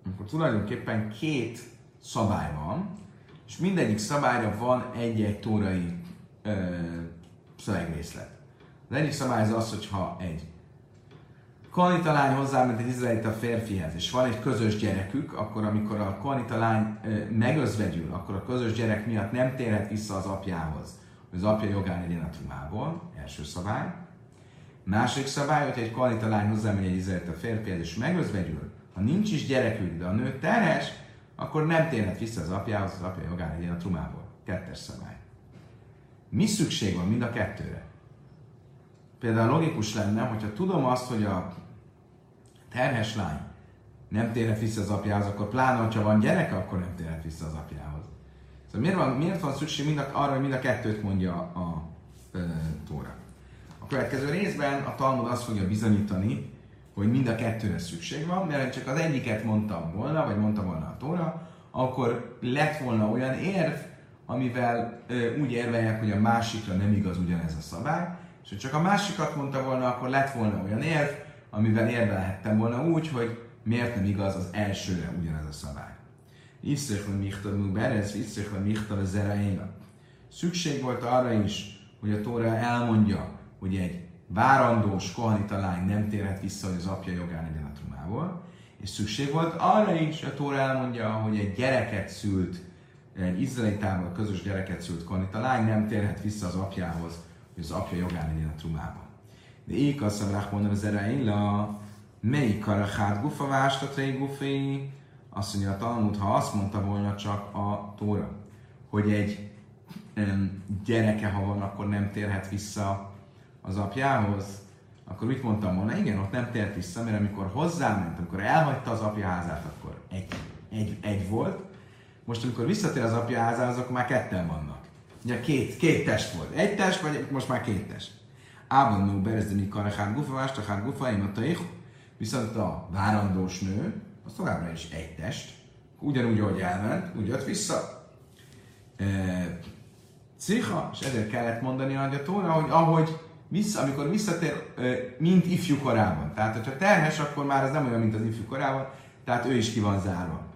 akkor tulajdonképpen két szabály van, és mindegyik szabályra van egy-egy tórai ö, szövegrészlet. Az egyik szabály az hogyha egy Kohanita lány hozzáment egy izraelita férfihez, és van egy közös gyerekük, akkor amikor a Kohanita lány megözvegyül, akkor a közös gyerek miatt nem térhet vissza az apjához, hogy az apja jogán legyen a trumából, első szabály. Második szabály, hogyha egy Kohanita lány hozzámegy egy izraelita férfihez, és megözvegyül, ha nincs is gyerekük, de a nő terhes, akkor nem térhet vissza az apjához, az apja jogán legyen a trumából. Kettes szabály. Mi szükség van mind a kettőre? Például logikus lenne, hogyha tudom azt, hogy a terhes lány nem térhet vissza az apjához, akkor pláne, ha van gyereke, akkor nem térhet vissza az apjához. Szóval miért van, miért van szükség mind a, arra, hogy mind a kettőt mondja a, a Tóra? A következő részben a Talmud azt fogja bizonyítani, hogy mind a kettőre szükség van, mert csak az egyiket mondtam volna, vagy mondta volna a Tóra, akkor lett volna olyan érv, amivel úgy érveljek, hogy a másikra nem igaz ugyanez a szabály, és ha csak a másikat mondta volna, akkor lett volna olyan érv, amivel érvelhettem volna úgy, hogy miért nem igaz az elsőre ugyanez a szabály. Iszrich vagy michtav berez, iszrich vagy michtav. Szükség volt arra is, hogy a Tóra elmondja, hogy egy várandós kohanita lány nem térhet vissza, hogy az apja jogán legyen a trumából, és szükség volt arra is, hogy a Tóra elmondja, hogy egy gyereket szült, egy izraelitával közös gyereket szült kohanita lány nem térhet vissza az apjához, hogy az apja jogán legyen a trumából. De így azt mondom, mondom az la melyik karachát gufa vástatai gufi, azt mondja a Talmud, ha azt mondta volna csak a Tóra, hogy egy um, gyereke, ha van, akkor nem térhet vissza az apjához, akkor mit mondtam volna? Igen, ott nem tért vissza, mert amikor hozzáment, amikor elhagyta az apja házát, akkor egy, egy, egy volt. Most, amikor visszatér az apja házához, akkor már ketten vannak. Ugye két, két test volt. Egy test, vagy most már két test. Ában no berezdeni karechán gufa, vástachán gufa, én a Viszont a várandós nő, az továbbra is egy test. Ugyanúgy, ahogy elment, úgy jött vissza. E, cicha, és ezért kellett mondani a Tóra, hogy ahogy vissza, amikor visszatér, mint ifjú korában. Tehát, hogyha terhes, akkor már ez nem olyan, mint az ifjú korában, tehát ő is ki van zárva.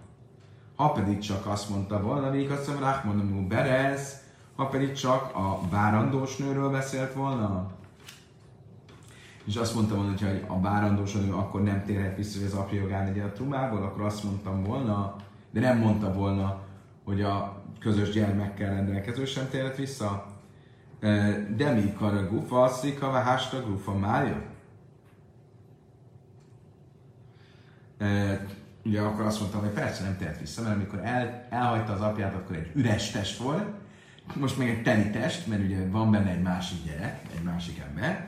Ha pedig csak azt mondta volna, még azt mondom, mondom, Berez, ha pedig csak a várandós nőről beszélt volna, és azt mondtam volna, hogy a várandós nő akkor nem térhet vissza, hogy az apja jogán legyen a trumából, akkor azt mondtam volna, de nem mondta volna, hogy a közös gyermekkel rendelkező sem térhet vissza. De mi kara gufa, szika, vagy hásta gufa mája? Ugye akkor azt mondtam, hogy persze nem tért vissza, mert amikor el, elhagyta az apját, akkor egy üres test volt, most még egy teli test, mert ugye van benne egy másik gyerek, egy másik ember.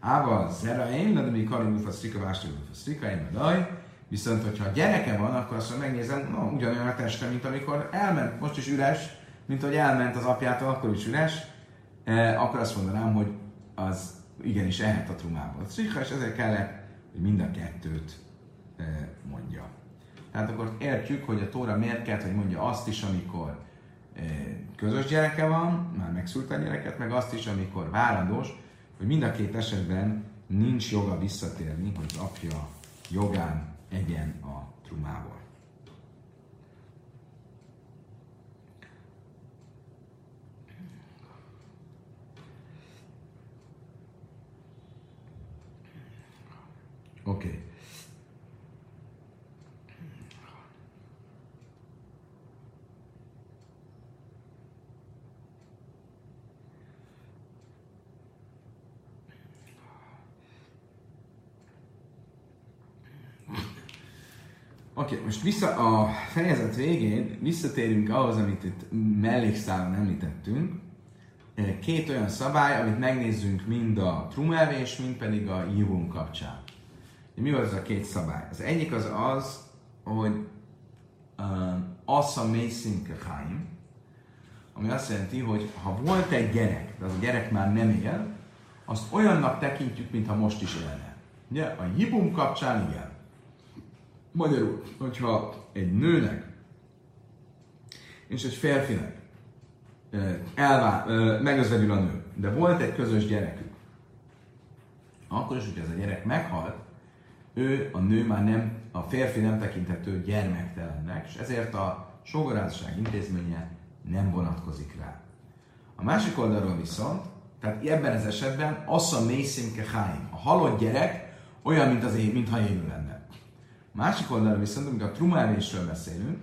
Áva zera én, de mi karunk a sztrika, vástuk a sztrika, én daj. Viszont, hogyha a gyereke van, akkor azt megnézem, no, ugyanolyan a teste, mint amikor elment, most is üres, mint hogy elment az apjától, akkor is üres, eh, akkor azt mondanám, hogy az igenis ehet a trumából. A sztrika, és ezért kellett, hogy mind a kettőt eh, mondja. Tehát akkor értjük, hogy a Tóra miért kellett, hogy mondja azt is, amikor közös gyereke van, már megszült a gyereket, meg azt is, amikor várandós, hogy mind a két esetben nincs joga visszatérni, hogy az apja jogán egyen a trumából. Oké. Okay. Oké, okay, most vissza a fejezet végén visszatérünk ahhoz, amit itt mellékszálon említettünk. Két olyan szabály, amit megnézzünk mind a trumevés, mind pedig a jívum kapcsán. Mi az a két szabály? Az egyik az az, hogy Assa Mason Kechaim, ami azt jelenti, hogy ha volt egy gyerek, de az a gyerek már nem él, azt olyannak tekintjük, mintha most is élne. Ugye? A jibum kapcsán igen. Magyarul, hogyha egy nőnek és egy férfinek elvá, megözvegyül a nő, de volt egy közös gyerekük, akkor is, hogyha ez a gyerek meghalt, ő, a nő már nem, a férfi nem tekinthető gyermektelennek, és ezért a sógorázság intézménye nem vonatkozik rá. A másik oldalról viszont, tehát ebben az esetben assza mészimke háim. A halott gyerek olyan, mint az én, mintha élő lenne. Másik oldalról viszont, amikor a trumálésről beszélünk,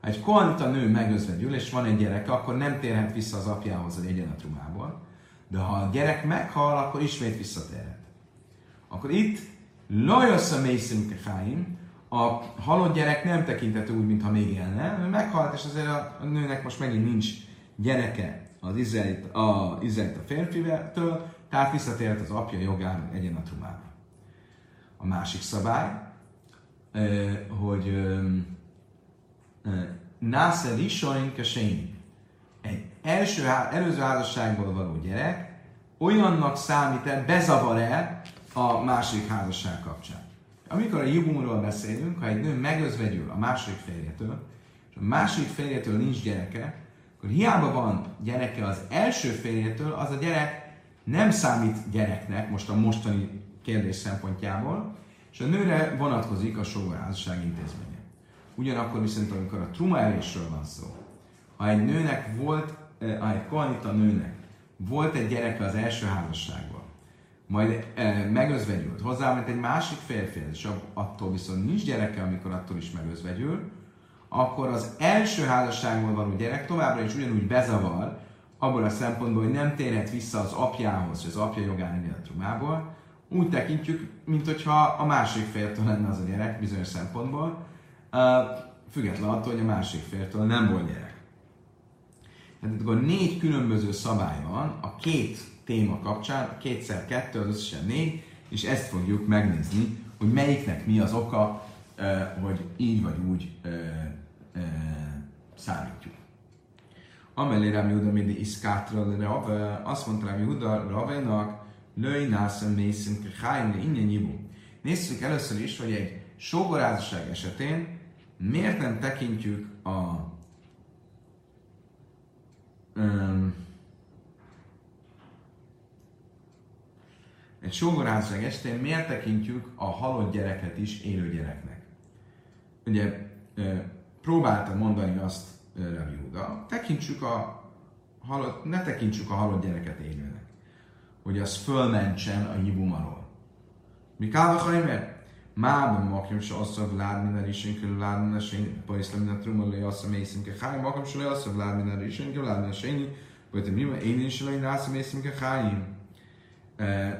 ha egy kohanita nő megözvegyül, és van egy gyereke, akkor nem térhet vissza az apjához, hogy egyen a trumából. De ha a gyerek meghal, akkor ismét visszatérhet. Akkor itt Lajosz a mészimkeháim, a halott gyerek nem tekinthető úgy, mintha még élne, ő meghalt, és azért a, nőnek most megint nincs gyereke az izraelit, a, izraelit a férfitől, tehát visszatérhet az apja jogán egyen a trumába. A másik szabály, hogy Násze Lisoin Kesény, egy első, előző házasságból való gyerek olyannak számít-e, bezavar-e a másik házasság kapcsán. Amikor a jibumról beszélünk, ha egy nő megözvegyül a második férjétől, és a második férjétől nincs gyereke, akkor hiába van gyereke az első férjétől, az a gyerek nem számít gyereknek, most a mostani kérdés szempontjából, és a nőre vonatkozik a sógorházasság intézménye. Ugyanakkor viszont, amikor a truma elésről van szó, ha egy nőnek volt, eh, ha egy kohanita nőnek volt egy gyereke az első házasságban, majd e, megözvegyült, hozzáment egy másik férfi, és attól viszont nincs gyereke, amikor attól is megözvegyül, akkor az első házasságból való gyerek továbbra is ugyanúgy bezavar, abból a szempontból, hogy nem térhet vissza az apjához, az apja jogán életrumából, úgy tekintjük, mint hogyha a másik fértől lenne az a gyerek bizonyos szempontból, független attól, hogy a másik fértől nem volt gyerek. Tehát akkor négy különböző szabály van a két téma kapcsán, kétszer kettő, az összesen négy, és ezt fogjuk megnézni, hogy melyiknek mi az oka, hogy így vagy úgy számítjuk. Amelé Rami Huda mindig iszkátra azt mondta Rami Huda Ravénak, löj nászem mészim kájn ingyen Nézzük először is, hogy egy sógorázasság esetén miért nem tekintjük a um, egy sógorházasság esetén miért tekintjük a halott gyereket is élő gyereknek? Ugye próbálta mondani azt Rabbi Huda, tekintsük a halott, ne tekintsük a halott gyereket élőnek, hogy az fölmentsen a hibumról. Mi a hajmer? Mában makim se asszony vlád minden isénkül, vlád minden sén, pajszlem minden trumolai asszony mészünk, háj, makim se lej asszony vlád minden isénkül, vlád minden séni, vagy te mi van, én is lej nászom mészünk, hájim.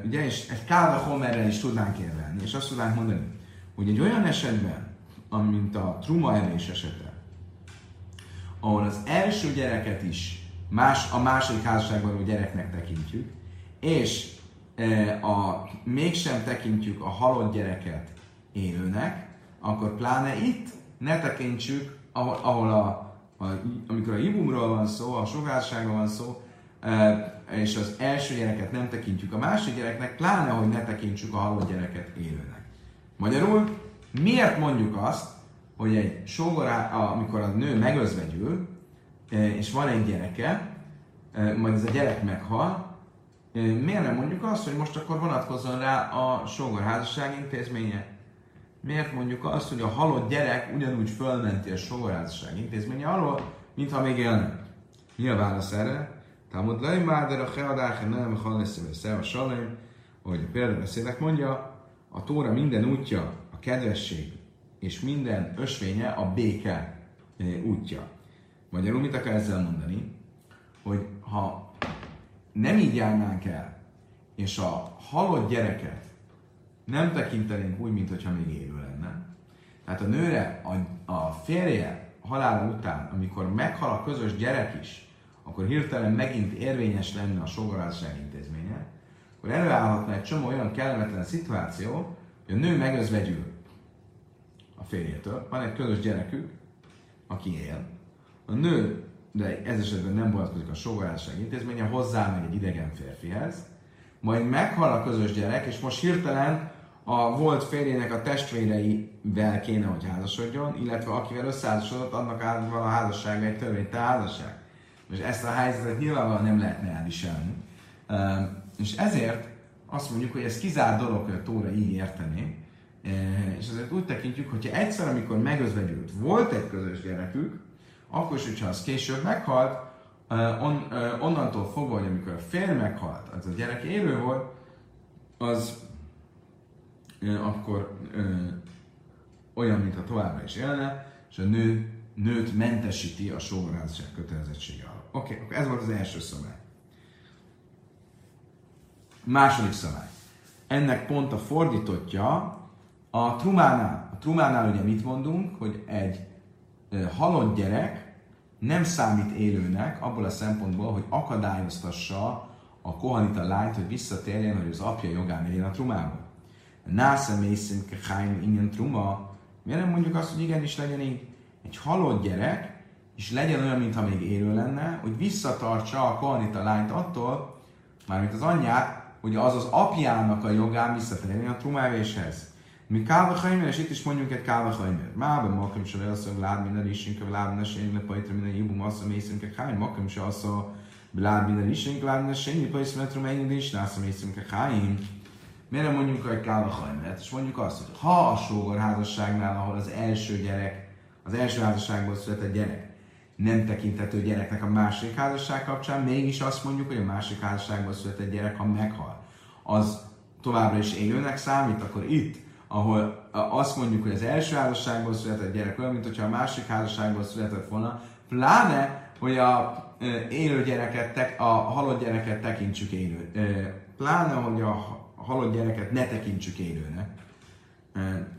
Ugye, és egy káva homerrel is tudnánk érvelni, és azt tudnánk mondani, hogy egy olyan esetben, amint a truma erés esete, ahol az első gyereket is más, a második házasságban gyerek gyereknek tekintjük, és e, a, mégsem tekintjük a halott gyereket élőnek, akkor pláne itt ne tekintsük, ahol, ahol a, a, amikor a ibumról van szó, a sokárságról van szó, e, és az első gyereket nem tekintjük a másik gyereknek, pláne, hogy ne tekintsük a halott gyereket élőnek. Magyarul, miért mondjuk azt, hogy egy sógorá, amikor a nő megözvegyül, e, és van egy gyereke, majd ez a gyerek meghal, miért nem mondjuk azt, hogy most akkor vonatkozzon rá a sógorházasság intézménye? Miért mondjuk azt, hogy a halott gyerek ugyanúgy fölmenti a sógorházasság intézménye alól, mintha még élne? Mi a válasz erre? Talmud Lai Máder a Headách, nem Haleszem és Szeva Salem, ahogy a példabeszédek mondja, a Tóra minden útja a kedvesség, és minden ösvénye a béke útja. Magyarul mit akar ezzel mondani? Hogy ha nem így járnánk el, és a halott gyereket nem tekintenénk úgy, mintha még élő lenne, tehát a nőre, a, a férje halála után, amikor meghal a közös gyerek is, akkor hirtelen megint érvényes lenne a sógorázság intézménye, akkor előállhatna egy csomó olyan kellemetlen szituáció, hogy a nő megözvegyül a férjétől, van egy közös gyerekük, aki él, a nő, de ez esetben nem vonatkozik a sógorázság intézménye, hozzámegy egy idegen férfihez, majd meghal a közös gyerek, és most hirtelen a volt férjének a testvéreivel kéne, hogy házasodjon, illetve akivel összeházasodott, annak által a házassága egy törvényte házasság. És ezt a helyzetet nyilvánvalóan nem lehetne elviselni. És ezért azt mondjuk, hogy ez kizár dolog, hogy a Tóra így értené, És azért úgy tekintjük, hogyha egyszer, amikor megözvegyült, volt egy közös gyerekük, akkor is, hogyha az később meghalt, on, onnantól fogva, hogy amikor a férj meghalt, az a gyerek élő volt, az akkor olyan, mintha továbbra is élne, és a nő, nőt mentesíti a sógorházasság kötelezettsége alól. Oké, okay, akkor ez volt az első szabály. Második szabály. Ennek pont a fordítottja a trumánál. A trumánál ugye mit mondunk, hogy egy halott gyerek nem számít élőnek abból a szempontból, hogy akadályoztassa a kohanita lányt, hogy visszatérjen, hogy az apja jogán legyen a trumába. Násza mészint keháim innen truma. Miért nem mondjuk azt, hogy igenis legyen így egy halott gyerek, és legyen olyan, mintha még élő lenne, hogy visszatartsa a kohanita lányt attól, mármint az anyját, hogy az az apjának a jogán visszatérjen a trumávéshez. Mi kálva hajmer, és itt is mondjuk egy kálva hajmer. Mába makom se velszó, lád minden isink, lád minden sényi, lepajtra minden jibum, assza mészünk, egy hány, makom se assza, lád minden isink, lád minden sényi, pajtra metrum, ennyi is, nászom mészünk, egy hány. Miért nem mondjuk, hogy kálva hajmert? És mondjuk azt, hogy ha a sógor házasságnál, ahol az első gyerek, az első házasságból született gyerek, nem tekintető gyereknek a másik házasság kapcsán, mégis azt mondjuk, hogy a másik házasságból született gyerek, ha meghal, az továbbra is élőnek számít, akkor itt ahol azt mondjuk, hogy az első házasságból született gyerek olyan, mint hogyha a másik házasságból született volna, pláne, hogy a élő gyereket, a halott gyereket tekintsük élő. Pláne, hogy a halott gyereket ne tekintsük élőnek.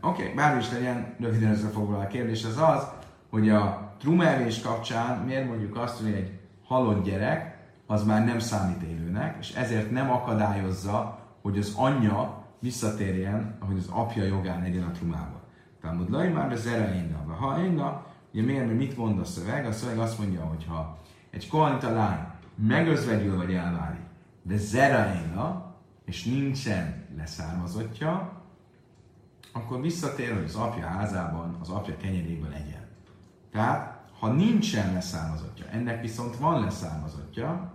Oké, okay, bár is legyen, röviden összefoglalva a kérdés az az, hogy a trumelés kapcsán miért mondjuk azt, hogy egy halott gyerek az már nem számít élőnek, és ezért nem akadályozza, hogy az anyja visszatérjen, ahogy az apja jogán legyen a trumába. Tehát laj már az erejénna. Ha énna, ugye miért, mert mit mond a szöveg? A szöveg azt mondja, hogy ha egy kohanita lány megözvegyül vagy elválik, de zeraéna, és nincsen leszármazottja, akkor visszatér, hogy az apja házában, az apja kenyeréből legyen. Tehát, ha nincsen leszármazottja, ennek viszont van leszármazottja,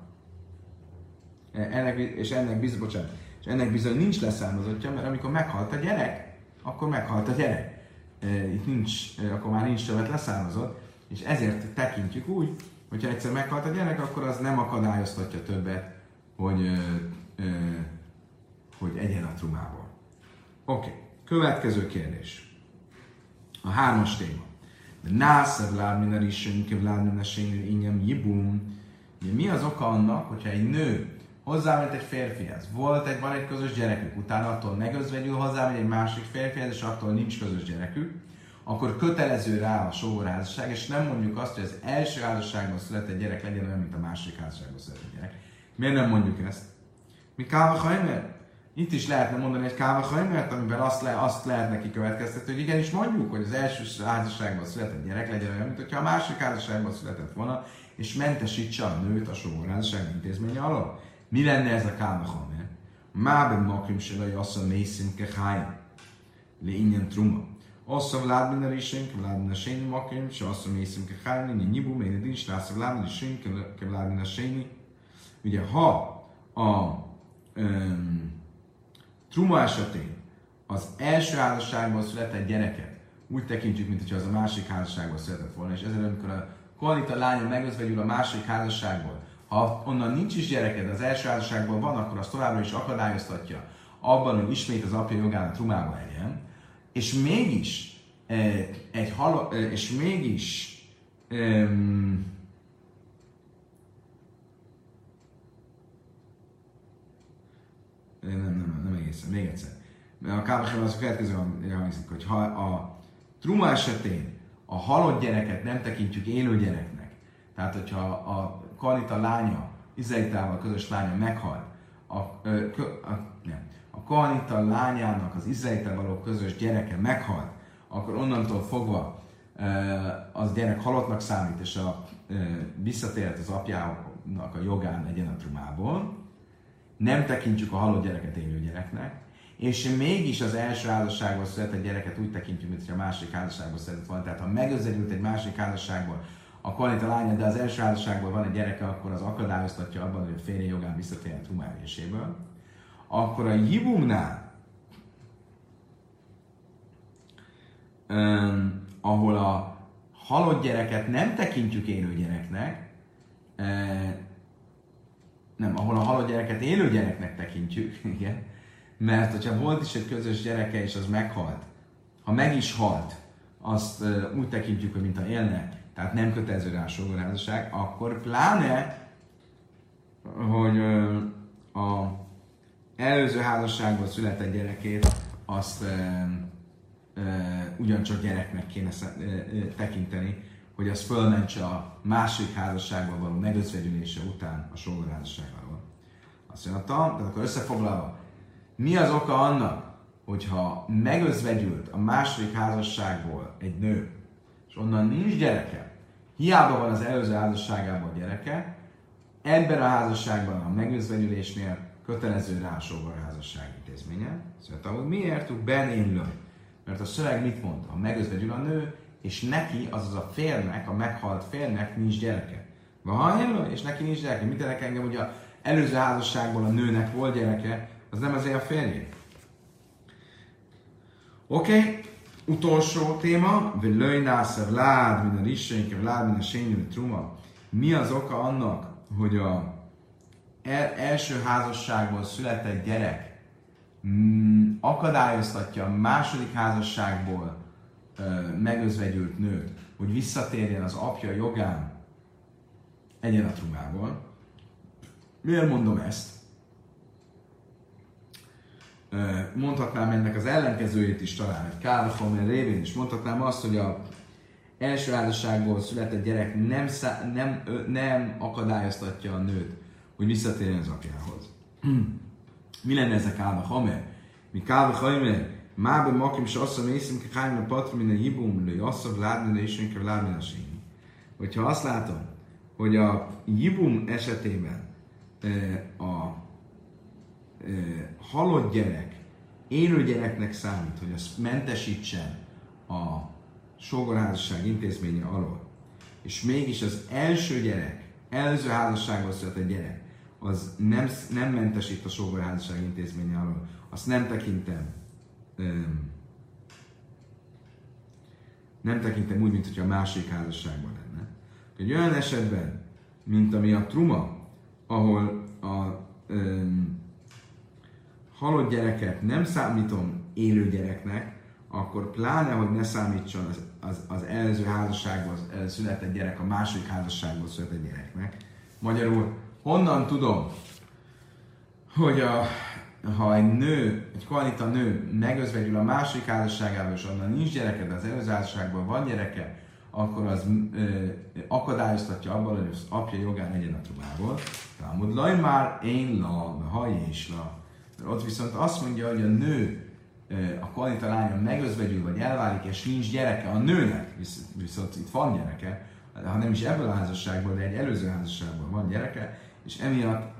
ennek, és ennek bocsánat, és ennek bizony nincs leszármazottja, mert amikor meghalt a gyerek, akkor meghalt a gyerek. Itt nincs, akkor már nincs többet leszármazott, és ezért tekintjük úgy, hogyha egyszer meghalt a gyerek, akkor az nem akadályoztatja többet, hogy, hogy egyen a trumából. Oké, okay. következő kérdés. A hármas téma. Nászer vlád minden is, vlád minden ingem jibum. Mi az oka annak, hogyha egy nő hozzáment egy férfihez, volt egy, van egy közös gyerekük, utána attól megözvegyül hozzámegy egy másik férfihez, és attól nincs közös gyerekük, akkor kötelező rá a sógorházasság, és nem mondjuk azt, hogy az első házasságban született gyerek legyen olyan, mint a másik házasságban született gyerek. Miért nem mondjuk ezt? Mi Káva Hajmer? Itt is lehetne mondani egy Káva Hajmert, amiben azt, le, azt lehet neki következtetni, hogy igenis mondjuk, hogy az első házasságban született gyerek legyen olyan, mint hogyha a másik házasságban született volna, és mentesítse a nőt a sógorházasság intézménye alól. Mi lenne ez a káma hamer? Máben makrim se vagy assza mészim kehája. Le ingyen truma. Assza vlád minden risén, ke vlád minden séni makrim, se assza mészim kehája, linyi nyibu, méne dincs, lássza vlád minden risén, ke vlád minden séni. Ugye, ha a um, truma esetén az első házasságban született gyereket úgy tekintjük, mint hogyha az a másik házasságban született volna, és ezért amikor a koalita lánya megözvegyül a másik házasságból, ha onnan nincs is gyereked, az első házasságban van, akkor az továbbra is akadályoztatja abban, hogy ismét az apja jogán a trumába legyen, és mégis eh, egy hal, eh, és mégis um, nem, nem, nem, egészen, még egyszer. A kábasában az a következő hangzik, hogy ha a truma esetén a halott gyereket nem tekintjük élő gyereknek, tehát hogyha a Kalita lánya, Izraelitával közös lánya meghalt, a, ö, kö, a, nem, a Kohanita lányának az Izraelitel való közös gyereke meghalt, akkor onnantól fogva ö, az gyerek halottnak számít, és a, ö, visszatérhet az apjának a jogán legyen a trumából. Nem tekintjük a halott gyereket élő gyereknek, és mégis az első házasságból született gyereket úgy tekintjük, mint a másik házasságból született volna. Tehát ha megözelült egy másik házasságból, a Kvalita lánya, de az első házasságból van egy gyereke, akkor az akadályoztatja abban, hogy a férje jogán visszatérjen trumávéséből. Akkor a Jibumnál um, ahol a halott gyereket nem tekintjük élő gyereknek, uh, nem, ahol a halott gyereket élő gyereknek tekintjük, igen, mert hogyha volt is egy közös gyereke, és az meghalt, ha meg is halt, azt uh, úgy tekintjük, hogy mintha élne, tehát nem kötelező rá a házasság, akkor pláne, hogy a előző házasságból született gyerekét, azt ugyancsak gyereknek kéne tekinteni, hogy az fölmentse a másik házasságban való megözvegyülése után a sógorházasságáról. Azt mondta, tehát akkor összefoglalva, mi az oka annak, hogyha megözvegyült a második házasságból egy nő, és onnan nincs gyereke, hiába van az előző házasságában a gyereke, ebben a házasságban a megözvegyülésnél kötelező rá a házasság intézménye. Szóval hogy miért Ben én Mert a szöveg mit mond? Ha megözvegyül a nő, és neki, azaz a férnek, a meghalt férnek nincs gyereke. Van ha és neki nincs gyereke. Mit ennek engem, hogy a előző házasságból a nőnek volt gyereke, az nem azért a férjé. Oké, okay. Utolsó téma, Völöjnászer lád, mint a risseink, lád, mint a sényű, truma. Mi az oka annak, hogy a el, első házasságból született gyerek mm, akadályoztatja a második házasságból ö, megözvegyült nőt, hogy visszatérjen az apja jogán egyen a trumából. Miért mondom ezt? Mondhatnám ennek az ellenkezőjét is talán, egy Kálhomer révén is mondhatnám azt, hogy a első házasságból született gyerek nem, szá- nem, nem akadályoztatja a nőt, hogy visszatérjen az apjához. Mi lenne ez a Kálhomer? Mi Kálhomer? Mábe makim se mondom, észim ki a patra, mint a jibum, le jasszav ládni, isén kell ládni a Hogyha azt látom, hogy a jibum esetében a halott gyerek élő gyereknek számít, hogy azt mentesítsen a sógorházasság intézménye alól, és mégis az első gyerek, előző házasságban született gyerek, az nem, nem mentesít a sógorházasság intézménye alól, azt nem tekintem um, nem tekintem úgy, mint hogyha a másik házasságban lenne. Egy olyan esetben, mint ami a truma, ahol a um, halott gyereket nem számítom élő gyereknek, akkor pláne, hogy ne számítson az, az, az előző házasságban született gyerek a második házasságból született gyereknek. Magyarul, honnan tudom, hogy a, ha egy nő, egy koalita nő megözvegyül a második házasságával, és onnan nincs gyereke, de az előző házasságban van gyereke, akkor az ö, akadályoztatja abban, hogy az apja jogán legyen a trubából. Talmud laj már én la, ha és la. Ott viszont azt mondja, hogy a nő, a koalita lánya megözvegyül, vagy elválik, és nincs gyereke a nőnek, viszont, itt van gyereke, ha nem is ebből a házasságból, de egy előző házasságból van gyereke, és emiatt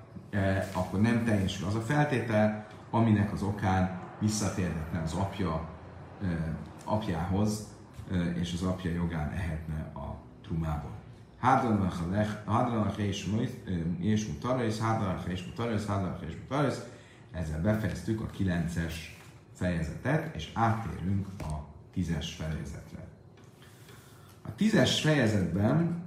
akkor nem teljesül az a feltétel, aminek az okán visszatérhetne az apja apjához, és az apja jogán ehetne a trumából. Hádranach és mutarais, hádranach és mutarais, hádranach és mutarais, ezzel befejeztük a 9-es fejezetet, és áttérünk a 10-es fejezetre. A 10-es fejezetben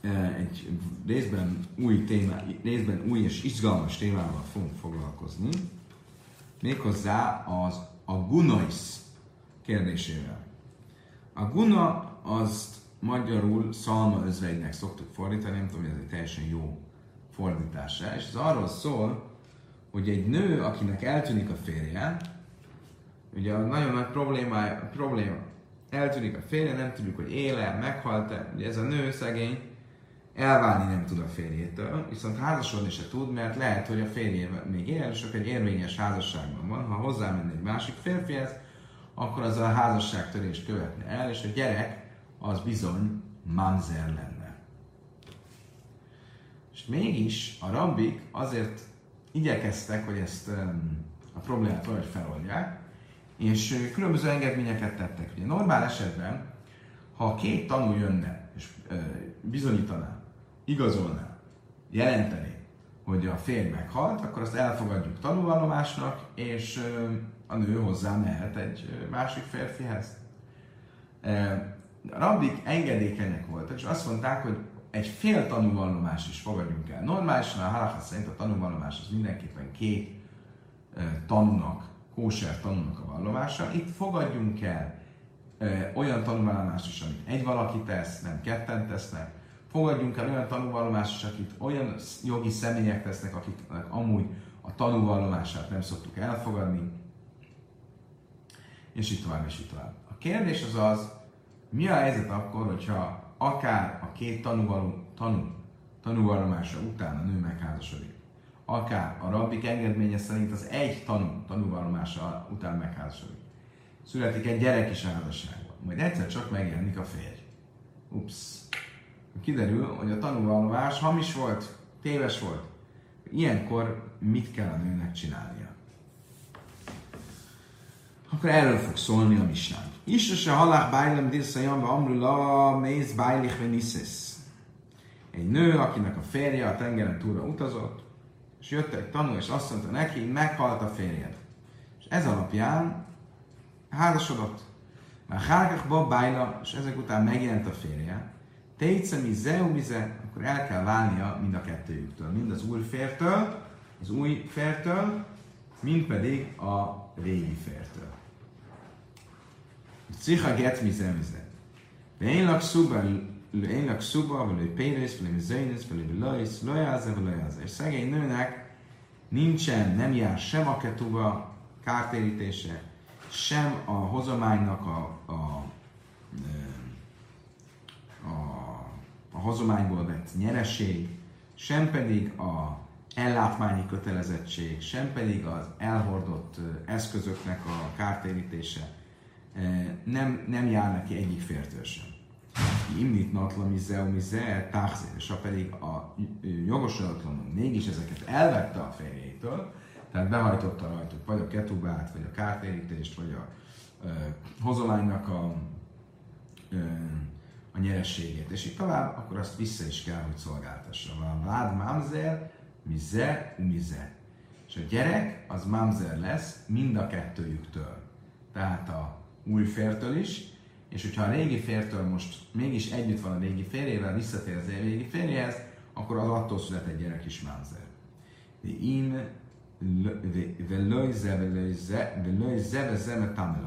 e, egy részben új, téma, részben új és izgalmas témával fogunk foglalkozni, méghozzá az a gunois kérdésével. A guna azt magyarul szalma özvegynek szoktuk fordítani, nem tudom, hogy ez egy teljesen jó fordítása, és ez arról szól, hogy egy nő, akinek eltűnik a férje, ugye a nagyon nagy probléma, probléma eltűnik a férje, nem tudjuk, hogy éle, meghalt-e, ugye ez a nő szegény, elválni nem tud a férjétől, viszont házasodni se tud, mert lehet, hogy a férje még él, és akkor egy érvényes házasságban van. Ha hozzámenne egy másik férfihez, akkor az a házasságtörést követne el, és a gyerek az bizony manzer lenne. És mégis a rabbik azért igyekeztek, hogy ezt a problémát valahogy feloldják, és különböző engedményeket tettek. Ugye normál esetben, ha két tanú jönne, és bizonyítaná, igazolná, jelenteni, hogy a férj meghalt, akkor azt elfogadjuk tanúvallomásnak, és a nő hozzá mehet egy másik férfihez. A rabbik engedékenyek voltak, és azt mondták, hogy egy fél tanúvallomást is fogadjunk el. Normálisan a halacha szerint a tanúvallomás az mindenképpen két tanúnak, kóser tanúnak a vallomása. Itt fogadjunk el olyan tanúvallomást is, amit egy valaki tesz, nem ketten tesznek. Fogadjunk el olyan tanúvallomást is, akit olyan jogi személyek tesznek, akiknek amúgy a tanúvallomását nem szoktuk elfogadni. És így tovább, és így tovább. A kérdés az az, mi a helyzet akkor, hogyha akár a két tanúvaló, tanú, tanúvallomása után a nő megházasodik, akár a rabbik engedménye szerint az egy tanú, tanúvallomása után megházasodik. Születik egy gyerek is házasságban, majd egyszer csak megjelenik a férj. Ups. Kiderül, hogy a tanúvallomás hamis volt, téves volt. Ilyenkor mit kell a nőnek csinálnia? Akkor erről fog szólni a misnánk. Isra se halák bájlem dirsa jamba amrula méz bájlich veniszesz. Egy nő, akinek a férje a tengeren túlra utazott, és jött egy tanú, és azt mondta neki, meghalt a férjed. És ez alapján házasodott. Már hárkakba bájla, és ezek után megjelent a férje. Tejce mi zeu mize, akkor el kell válnia mind a kettőjüktől. Mind az új fértől, az új fértől, mind pedig a régi fértől. Cicha get mize mize. ואין לך סובה, אין לך סובה, ולא פרס, ולא מזיינס, ולא בלויס, לא יעזה ולא יעזה. És szegény nőnek nincsen, nem jár sem a ketuba kártérítése, sem a hozománynak a, a, a, a hozományból vett nyereség, sem pedig a ellátmányi kötelezettség, sem pedig az elhordott eszközöknek a kártérítése nem, nem jár neki egyik fértől sem. Imnit natla mizeu mize ha pedig a jogosulatlanul mégis ezeket elvette a férjétől, tehát behajtotta rajtuk vagy a ketubát, vagy a kártérítést, vagy a uh, hozolánynak a, uh, a nyerességét, és így tovább, akkor azt vissza is kell, hogy szolgáltassa. Van vád mamzer, mize, mize. És a gyerek az mamzer lesz mind a kettőjüktől. Tehát a új fértől is, és hogyha a régi fértől most mégis együtt van a régi férjével, visszatér az régi férjéhez, akkor az attól szület egy gyerek is mamzer. De én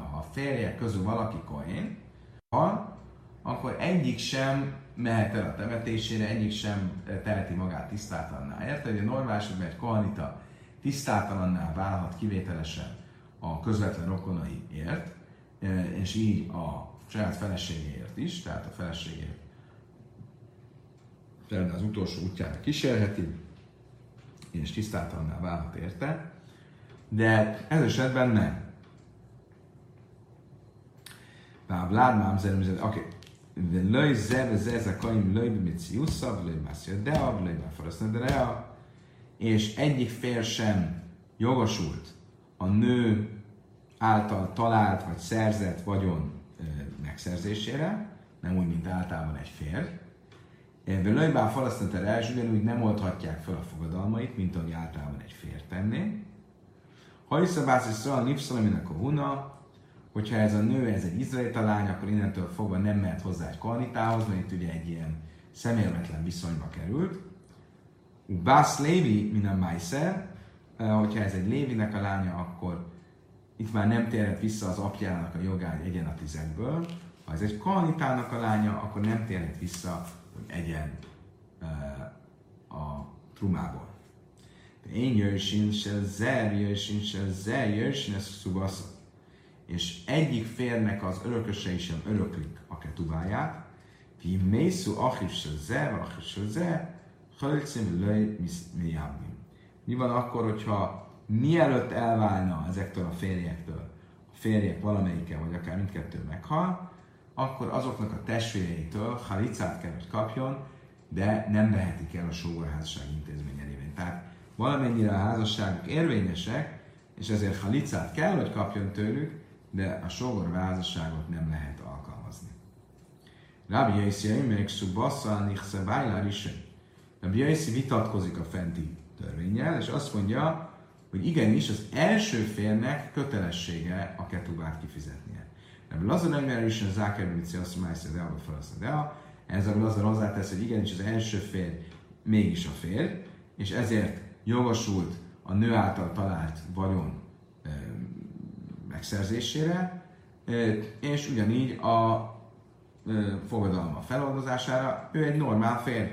ha a férjek közül valaki kohén, ha, akkor egyik sem mehet el a temetésére, egyik sem teheti magát tisztátalanná. Érted, hogy a normális, hogy egy kohanita tisztátalanná válhat kivételesen a közvetlen rokonaiért, és így a saját feleségéért is, tehát a feleségét például az utolsó útjára kísérheti, és tisztátalanná válhat érte, de ez esetben nem. Bár Vlád mám zerem, oké, de löj zeve zeze kaim löj bimiciusza, löj mászja dea, löj de rea, és egyik fél sem jogosult a nő által talált vagy szerzett vagyon megszerzésére, nem úgy, mint általában egy férj. Velőjbá falasztatere és ugyanúgy nem oldhatják fel a fogadalmait, mint ahogy általában egy férj tenné. Ha iszabász és szóval nipszalaminek a huna, hogyha ez a nő, ez egy izraelita lány, akkor innentől fogva nem mehet hozzá egy kohanitához, mert itt ugye egy ilyen szemérmetlen viszonyba került. Bász Lévi, mint a Májszer, hogyha ez egy Lévinek a lánya, akkor itt már nem térhet vissza az apjának a jogán egyen a tizekből. Ha ez egy kohanitának a lánya, akkor nem térhet vissza, hogy egyen uh, a trumából. Én jöjjön se zer, jöjjön se zer, jöjjön ez szubasz. És egyik férnek az örökösei sem öröklik a ketubáját. Vi mészu achis se zer, achis se zer, hölcim löj mi van akkor, hogyha mielőtt elválna ezektől a férjektől, a férjek valamelyike, vagy akár mindkettő meghal, akkor azoknak a testvéreitől halicát kell, hogy kapjon, de nem vehetik el a sógorházasság intézménye révén. Tehát valamennyire a házasságok érvényesek, és ezért halicát kell, hogy kapjon tőlük, de a sógorházasságot nem lehet alkalmazni. Rabbi Jaiszi még szubassa nichse bájlár is. Rabbi Jaiszi vitatkozik a fenti törvényel, és azt mondja, hogy igenis az első félnek kötelessége a ketubát kifizetnie. Ebből az a nem is a Záker Mici azt mondja, hogy abba felhasznál. De ez a Lazar hozzátesz, hogy igenis az első férj mégis a férj, és ezért jogosult a nő által talált vagyon megszerzésére, és ugyanígy a fogadalma feloldozására, ő egy normál férj,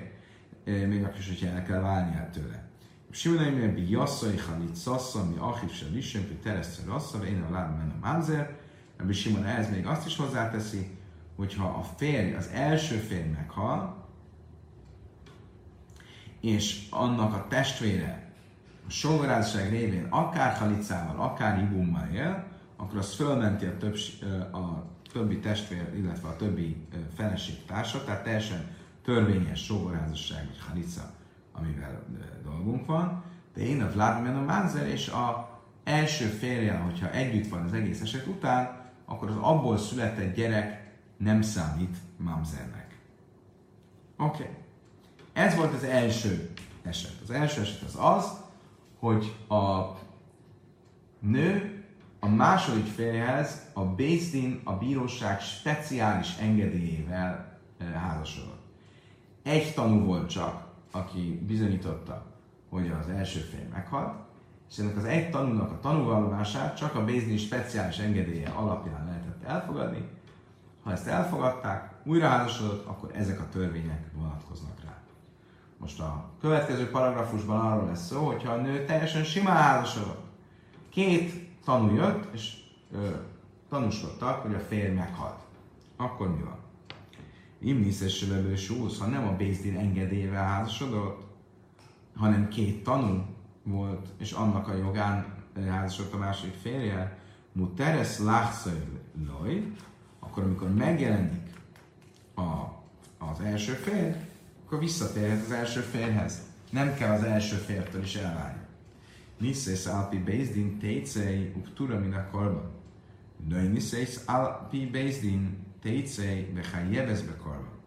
még akkor is, hogyha el kell válnia tőle. Simon hogy bi jasszai halit szassa, mi achiv se lisen, hogy teresztre rassza, én a láb menem ánzer. Ebből Simon ehhez még azt is hozzáteszi, hogyha a férj, az első férj meghal, és annak a testvére a sógorázság révén akár halicával, akár ibummal él, akkor az fölmenti a, több, a többi testvér, illetve a többi feleség társa, tehát teljesen törvényes sógorázasság, vagy halica, amivel dolgunk van. De én a Vladimir a Mánzer, és a első férjel, hogyha együtt van az egész eset után, akkor az abból született gyerek nem számít mamzernek. Oké. Okay. Ez volt az első eset. Az első eset az az, hogy a nő a második férjhez a Bézdin, a bíróság speciális engedélyével házasodott. Egy tanú volt csak, aki bizonyította, hogy az első férj meghalt, és ennek az egy tanúnak a tanúvallomását csak a Bézdin speciális engedélye alapján lehetett elfogadni. Ha ezt elfogadták, újra házasodott, akkor ezek a törvények vonatkoznak rá. Most a következő paragrafusban arról lesz szó, hogyha a nő teljesen simán házasodott, két tanú jött, és ö, tanúskodtak, hogy a férj meghalt. Akkor mi van? Imniszes súsz, ha nem a Bézdin engedélyével házasodott, hanem két tanú volt, és annak a jogán házasodott a másik férje, muteres loj, akkor amikor megjelenik a, az első férj, akkor visszatérhet az első férhez. Nem kell az első fértől is elválni. Niszész alpi Bézdin técei uptura min a korban. Női niszész alpi Bézdin técei bechajjebez be korban.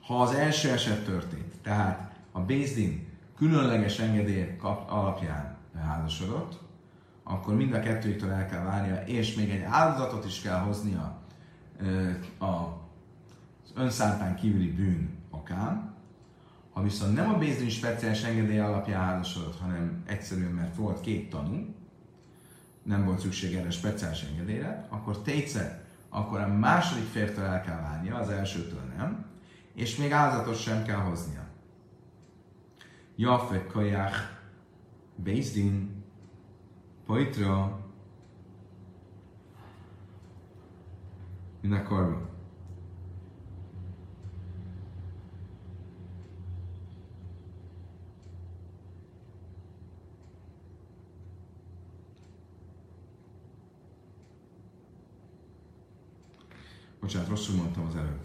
Ha az első eset történt, tehát a Bézdin különleges engedélyek alapján házasodott, akkor mind a kettőtől el kell várnia, és még egy áldozatot is kell hoznia az önszántán kívüli bűn okán, ha viszont nem a Bézdin speciális engedély alapján házasodott, hanem egyszerűen, mert volt két tanú, nem volt szükség erre speciális engedélyre, akkor tétszer, akkor a második fértől el kell válnia, az elsőtől nem, és még áldozatot sem kell hoznia. Jafek kajach Bézdin Poitra Minden Bocsánat, rosszul mondtam az előbb.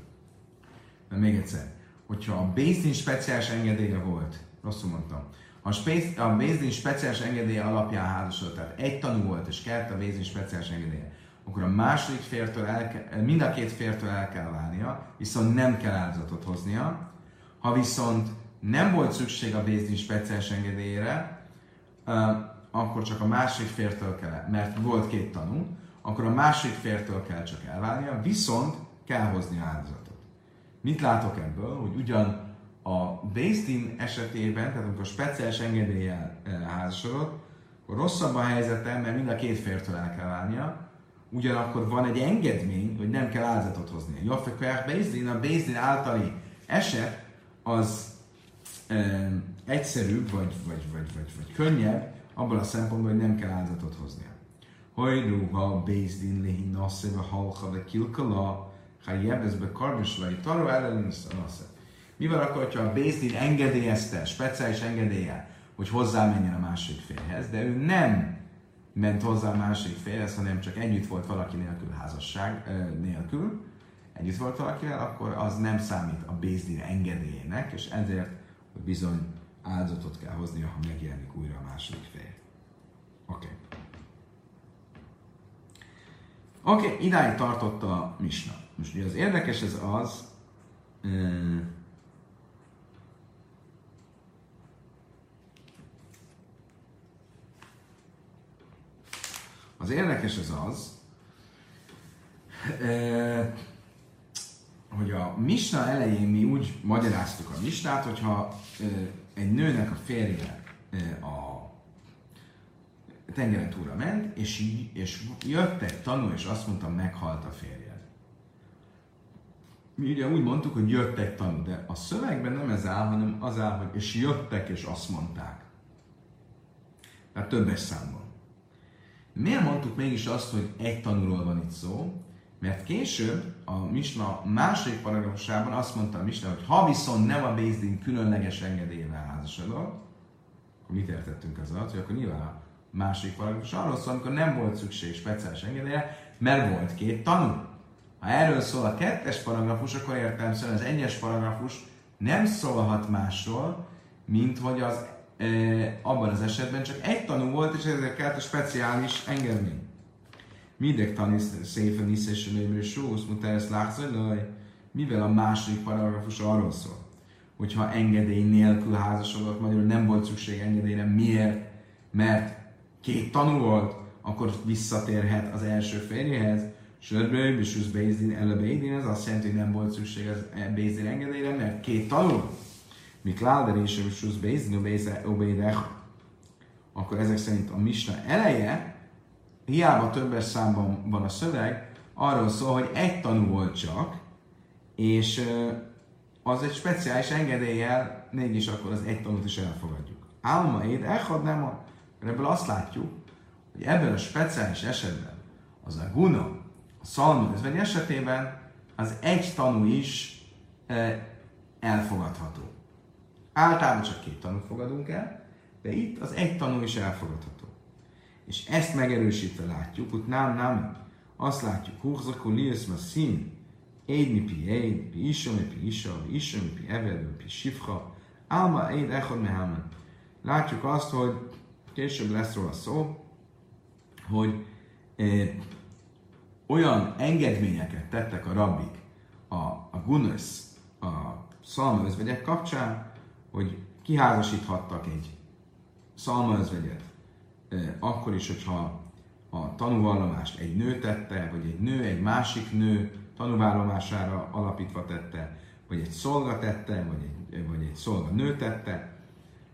De még egyszer. Hogyha a Bézdin speciális engedélye volt, rosszul mondtam, ha a Bézdin speciális engedélye alapján házasodott, tehát egy tanú volt, és kert a Bézdin speciális engedélye, akkor a második fértől el kell, mind a két fértől el kell válnia, viszont nem kell áldozatot hoznia. Ha viszont nem volt szükség a Bézdin speciális engedélyére, akkor csak a másik fértől kell, mert volt két tanú, akkor a másik fértől kell csak elválnia, viszont kell hozni áldozatot. Mit látok ebből? Hogy ugyan a Bézdin esetében, tehát amikor speciális engedéllyel eh, házasodott, akkor rosszabb a helyzete, mert mind a két fértől el kell válnia, ugyanakkor van egy engedmény, hogy nem kell áldozatot hozni. Jaffekajach Bézdin, a Bézdin általi eset az e, egyszerűbb, vagy, vagy, vagy, vagy, vagy könnyebb, abban a szempontból, hogy nem kell áldozatot hoznia. Hajru ha Bézdin lehi nasze ve halcha ve kilkala, ha jebez be karbisvai taru ellen nasze. Mi van akkor, ha a Bézdin engedélyezte, speciális engedélye, hogy hozzámenjen a másik férhez, de ő nem ment hozzá a másik férhez, hanem csak együtt volt valaki nélkül, házasság nélkül, együtt volt valakivel, akkor az nem számít a Bézdin engedélyének, és ezért bizony áldozatot kell hoznia, ha megjelenik újra a második fél. Oké. Okay. Oké, okay, idáig tartott a misna. Most ugye az érdekes ez az, Az érdekes az az, hogy a misna elején mi úgy magyaráztuk a misnát, hogyha eh, egy nőnek a férje a tengeren túlra ment, és, és jött egy tanú, és azt mondta, meghalt a férjed. Mi ugye úgy mondtuk, hogy jött egy tanú, de a szövegben nem ez áll, hanem az áll, hogy és jöttek, és azt mondták. Tehát többes számban. Miért mondtuk mégis azt, hogy egy tanúról van itt szó? Mert később a Misna második paragrafusában azt mondta a Misna, hogy ha viszont nem a Bézdin különleges engedélyével házasodott, akkor mit értettünk az alatt, hogy akkor nyilván a másik paragrafus arról szól, amikor nem volt szükség speciális engedélyre, mert volt két tanú. Ha erről szól a kettes paragrafus, akkor értelemszerűen az egyes paragrafus nem szólhat másról, mint hogy az e, abban az esetben csak egy tanú volt, és ezért kellett a speciális engedmény. Mindeg tanísz szépen is és sósz, ezt látszolaj, mivel a második paragrafus arról szól, hogyha engedély nélkül házasodott, magyarul nem volt szükség engedélyre, miért? Mert két tanú volt, akkor visszatérhet az első férjéhez, Sörbőj, és az Bézdin, ele Bézdin, ez azt jelenti, hogy nem volt szükség az Bézdin engedélyre, mert két tanul. Mik Láder és az Bézdin, Obédech, akkor ezek szerint a Misna eleje, hiába többes számban van a szöveg, arról szól, hogy egy tanú volt csak, és az egy speciális engedéllyel, mégis akkor az egy tanút is elfogadjuk. Álma éd, echad nem a... Ebből azt látjuk, hogy ebben a speciális esetben az a guna, a szalmi özvegy esetében az egy tanú is e, elfogadható. Általában csak két tanút fogadunk el, de itt az egy tanú is elfogadható. És ezt megerősítve látjuk, hogy nem, nem, azt látjuk, húzakó liusz szín, éd mi pi éd, pi isha mi pi isha, pi isha mi pi eved, pi sifra, álma éd echad mehamen. Látjuk azt, hogy később lesz róla szó, hogy eh, olyan engedményeket tettek a rabbik a, a gunners, a szalmaözvegyek kapcsán, hogy kiházasíthattak egy szalmaözvegyet, e, akkor is, hogyha a tanúvallomást egy nő tette, vagy egy nő egy másik nő tanúvallomására alapítva tette, vagy egy szolga tette, vagy egy, vagy egy szolga nő tette,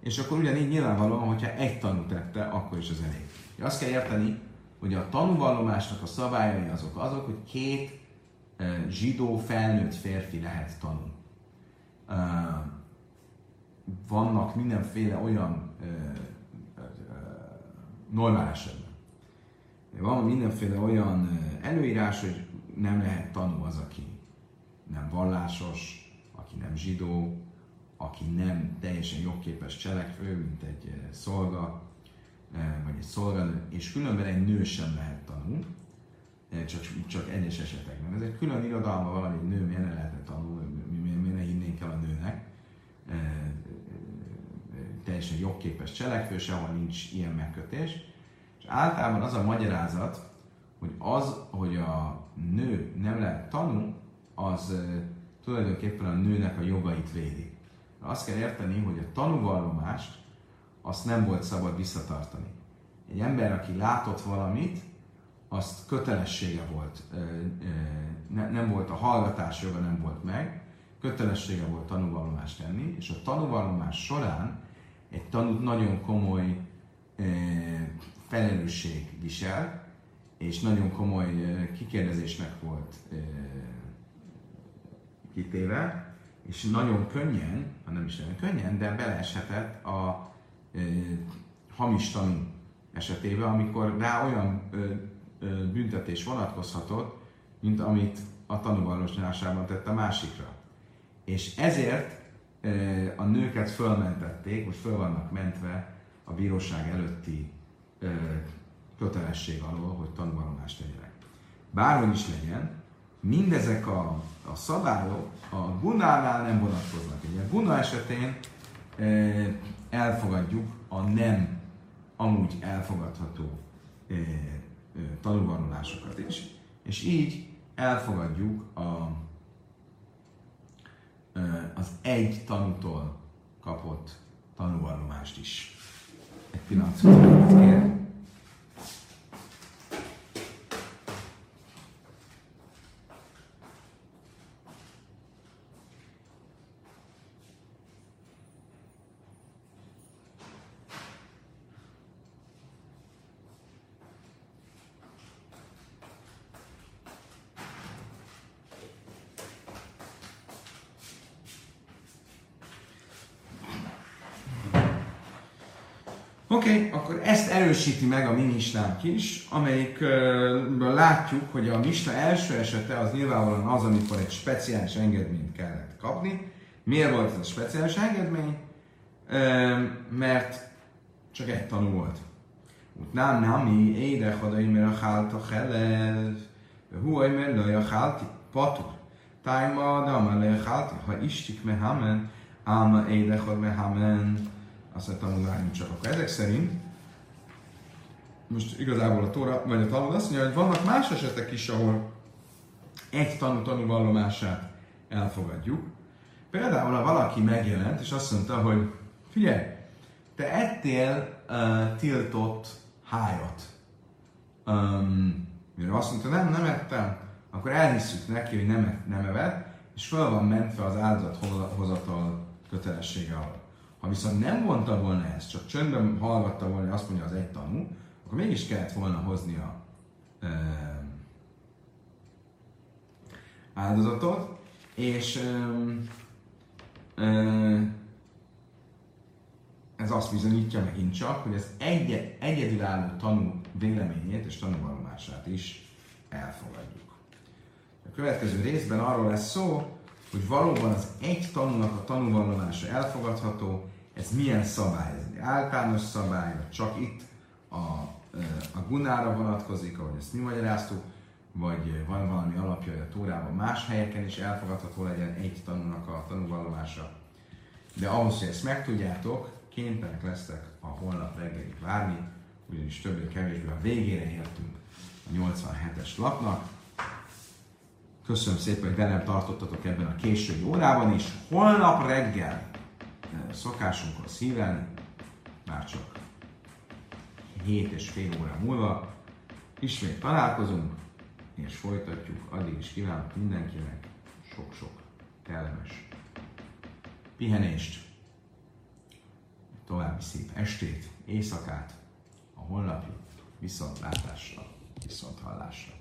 és akkor ugyanígy nyilvánvalóan, hogyha egy tanú tette, akkor is az elég. Azt kell érteni, hogy a tanúvallomásnak a szabályai azok azok, hogy két zsidó felnőtt férfi lehet tanú. Vannak mindenféle olyan normál esetben. Van mindenféle olyan előírás, hogy nem lehet tanú az, aki nem vallásos, aki nem zsidó, aki nem teljesen jogképes cselekvő, mint egy szolga, Eh, vagy egy szolgáló, és különben egy nő sem lehet tanul, eh, csak, csak egyes esetekben. Ez egy külön irodalma valami nő miért ne lehetne tanul, miért ne hinnénk el a nőnek. Teljesen jogképes cselekvő, sehol nincs ilyen megkötés. És általában az a magyarázat, hogy az, hogy a nő nem lehet tanul, az tulajdonképpen a nőnek a jogait védi. Azt kell érteni, hogy a tanúvallomást azt nem volt szabad visszatartani. Egy ember, aki látott valamit, azt kötelessége volt, nem volt a hallgatás joga nem volt meg, kötelessége volt tanúvallomást tenni, és a tanúvallomás során egy tanút nagyon komoly felelősség visel, és nagyon komoly kikérdezésnek volt kitéve, és nagyon könnyen, ha nem is nagyon könnyen, de beleeshetett a hamis tanú esetében, amikor rá olyan ö, ö, büntetés vonatkozhatott, mint amit a tanúvallásában tett a másikra. És ezért ö, a nőket fölmentették, most föl vannak mentve a bíróság előtti ö, kötelesség alól, hogy tanúvallomást tegyenek. Bárhogy is legyen, mindezek a, a szabályok a gunánál nem vonatkoznak. Ugye a guna esetén elfogadjuk a nem amúgy elfogadható tanulvallomásokat is, és így elfogadjuk a, az egy tanútól kapott tanulvallomást is. Egy pillanat, kér. Oké, okay, akkor ezt erősíti meg a mi misnánk is, amelyikből látjuk, hogy a misna első esete az nyilvánvalóan az, amikor egy speciális engedményt kellett kapni. Miért volt ez a speciális engedmény? Mert csak egy tanú volt. Utnám nami éde hadai mert a hálta helel, hu mert laj a hálti patur. Tájma dama le hálti, ha istik mehamen, áma éde had mehamen, azt a tanulmányunk csak akkor ezek szerint, most igazából a Tóra, vagy a Talmud azt mondja, hogy vannak más esetek is, ahol egy tanú tanú vallomását elfogadjuk. Például, ha valaki megjelent, és azt mondta, hogy figyelj, te ettél uh, tiltott hájat. Um, mire azt mondta, nem, nem ettem, akkor elhisszük neki, hogy nem, nem evett, és föl van mentve az áldozathozatal kötelessége alatt. Ha viszont nem mondta volna ezt, csak csöndben hallgatta volna, hogy azt mondja az egy tanú, akkor mégis kellett volna hozni a e, áldozatot, és e, e, ez azt bizonyítja megint csak, hogy ez egy, egyedülálló tanú véleményét és tanúvallomását is elfogadjuk. A következő részben arról lesz szó, hogy valóban az egy tanúnak a tanúvallomása elfogadható, ez milyen szabály? Ez egy általános szabály, vagy csak itt a, a gunára vonatkozik, ahogy ezt mi magyaráztuk, vagy van valami alapja, hogy a Tórában más helyeken is elfogadható legyen egy tanúnak a tanúvallomása. De ahhoz, hogy ezt megtudjátok, kénytelenek lesztek a holnap reggelig várni, ugyanis többé-kevésbé a végére értünk a 87-es lapnak. Köszönöm szépen, hogy velem tartottatok ebben a késői órában is. Holnap reggel szokásunkhoz híven, már csak 7 és fél óra múlva ismét találkozunk, és folytatjuk. Addig is kívánok mindenkinek sok-sok kellemes pihenést, további szép estét, éjszakát, a holnapi viszontlátásra, viszonthallásra.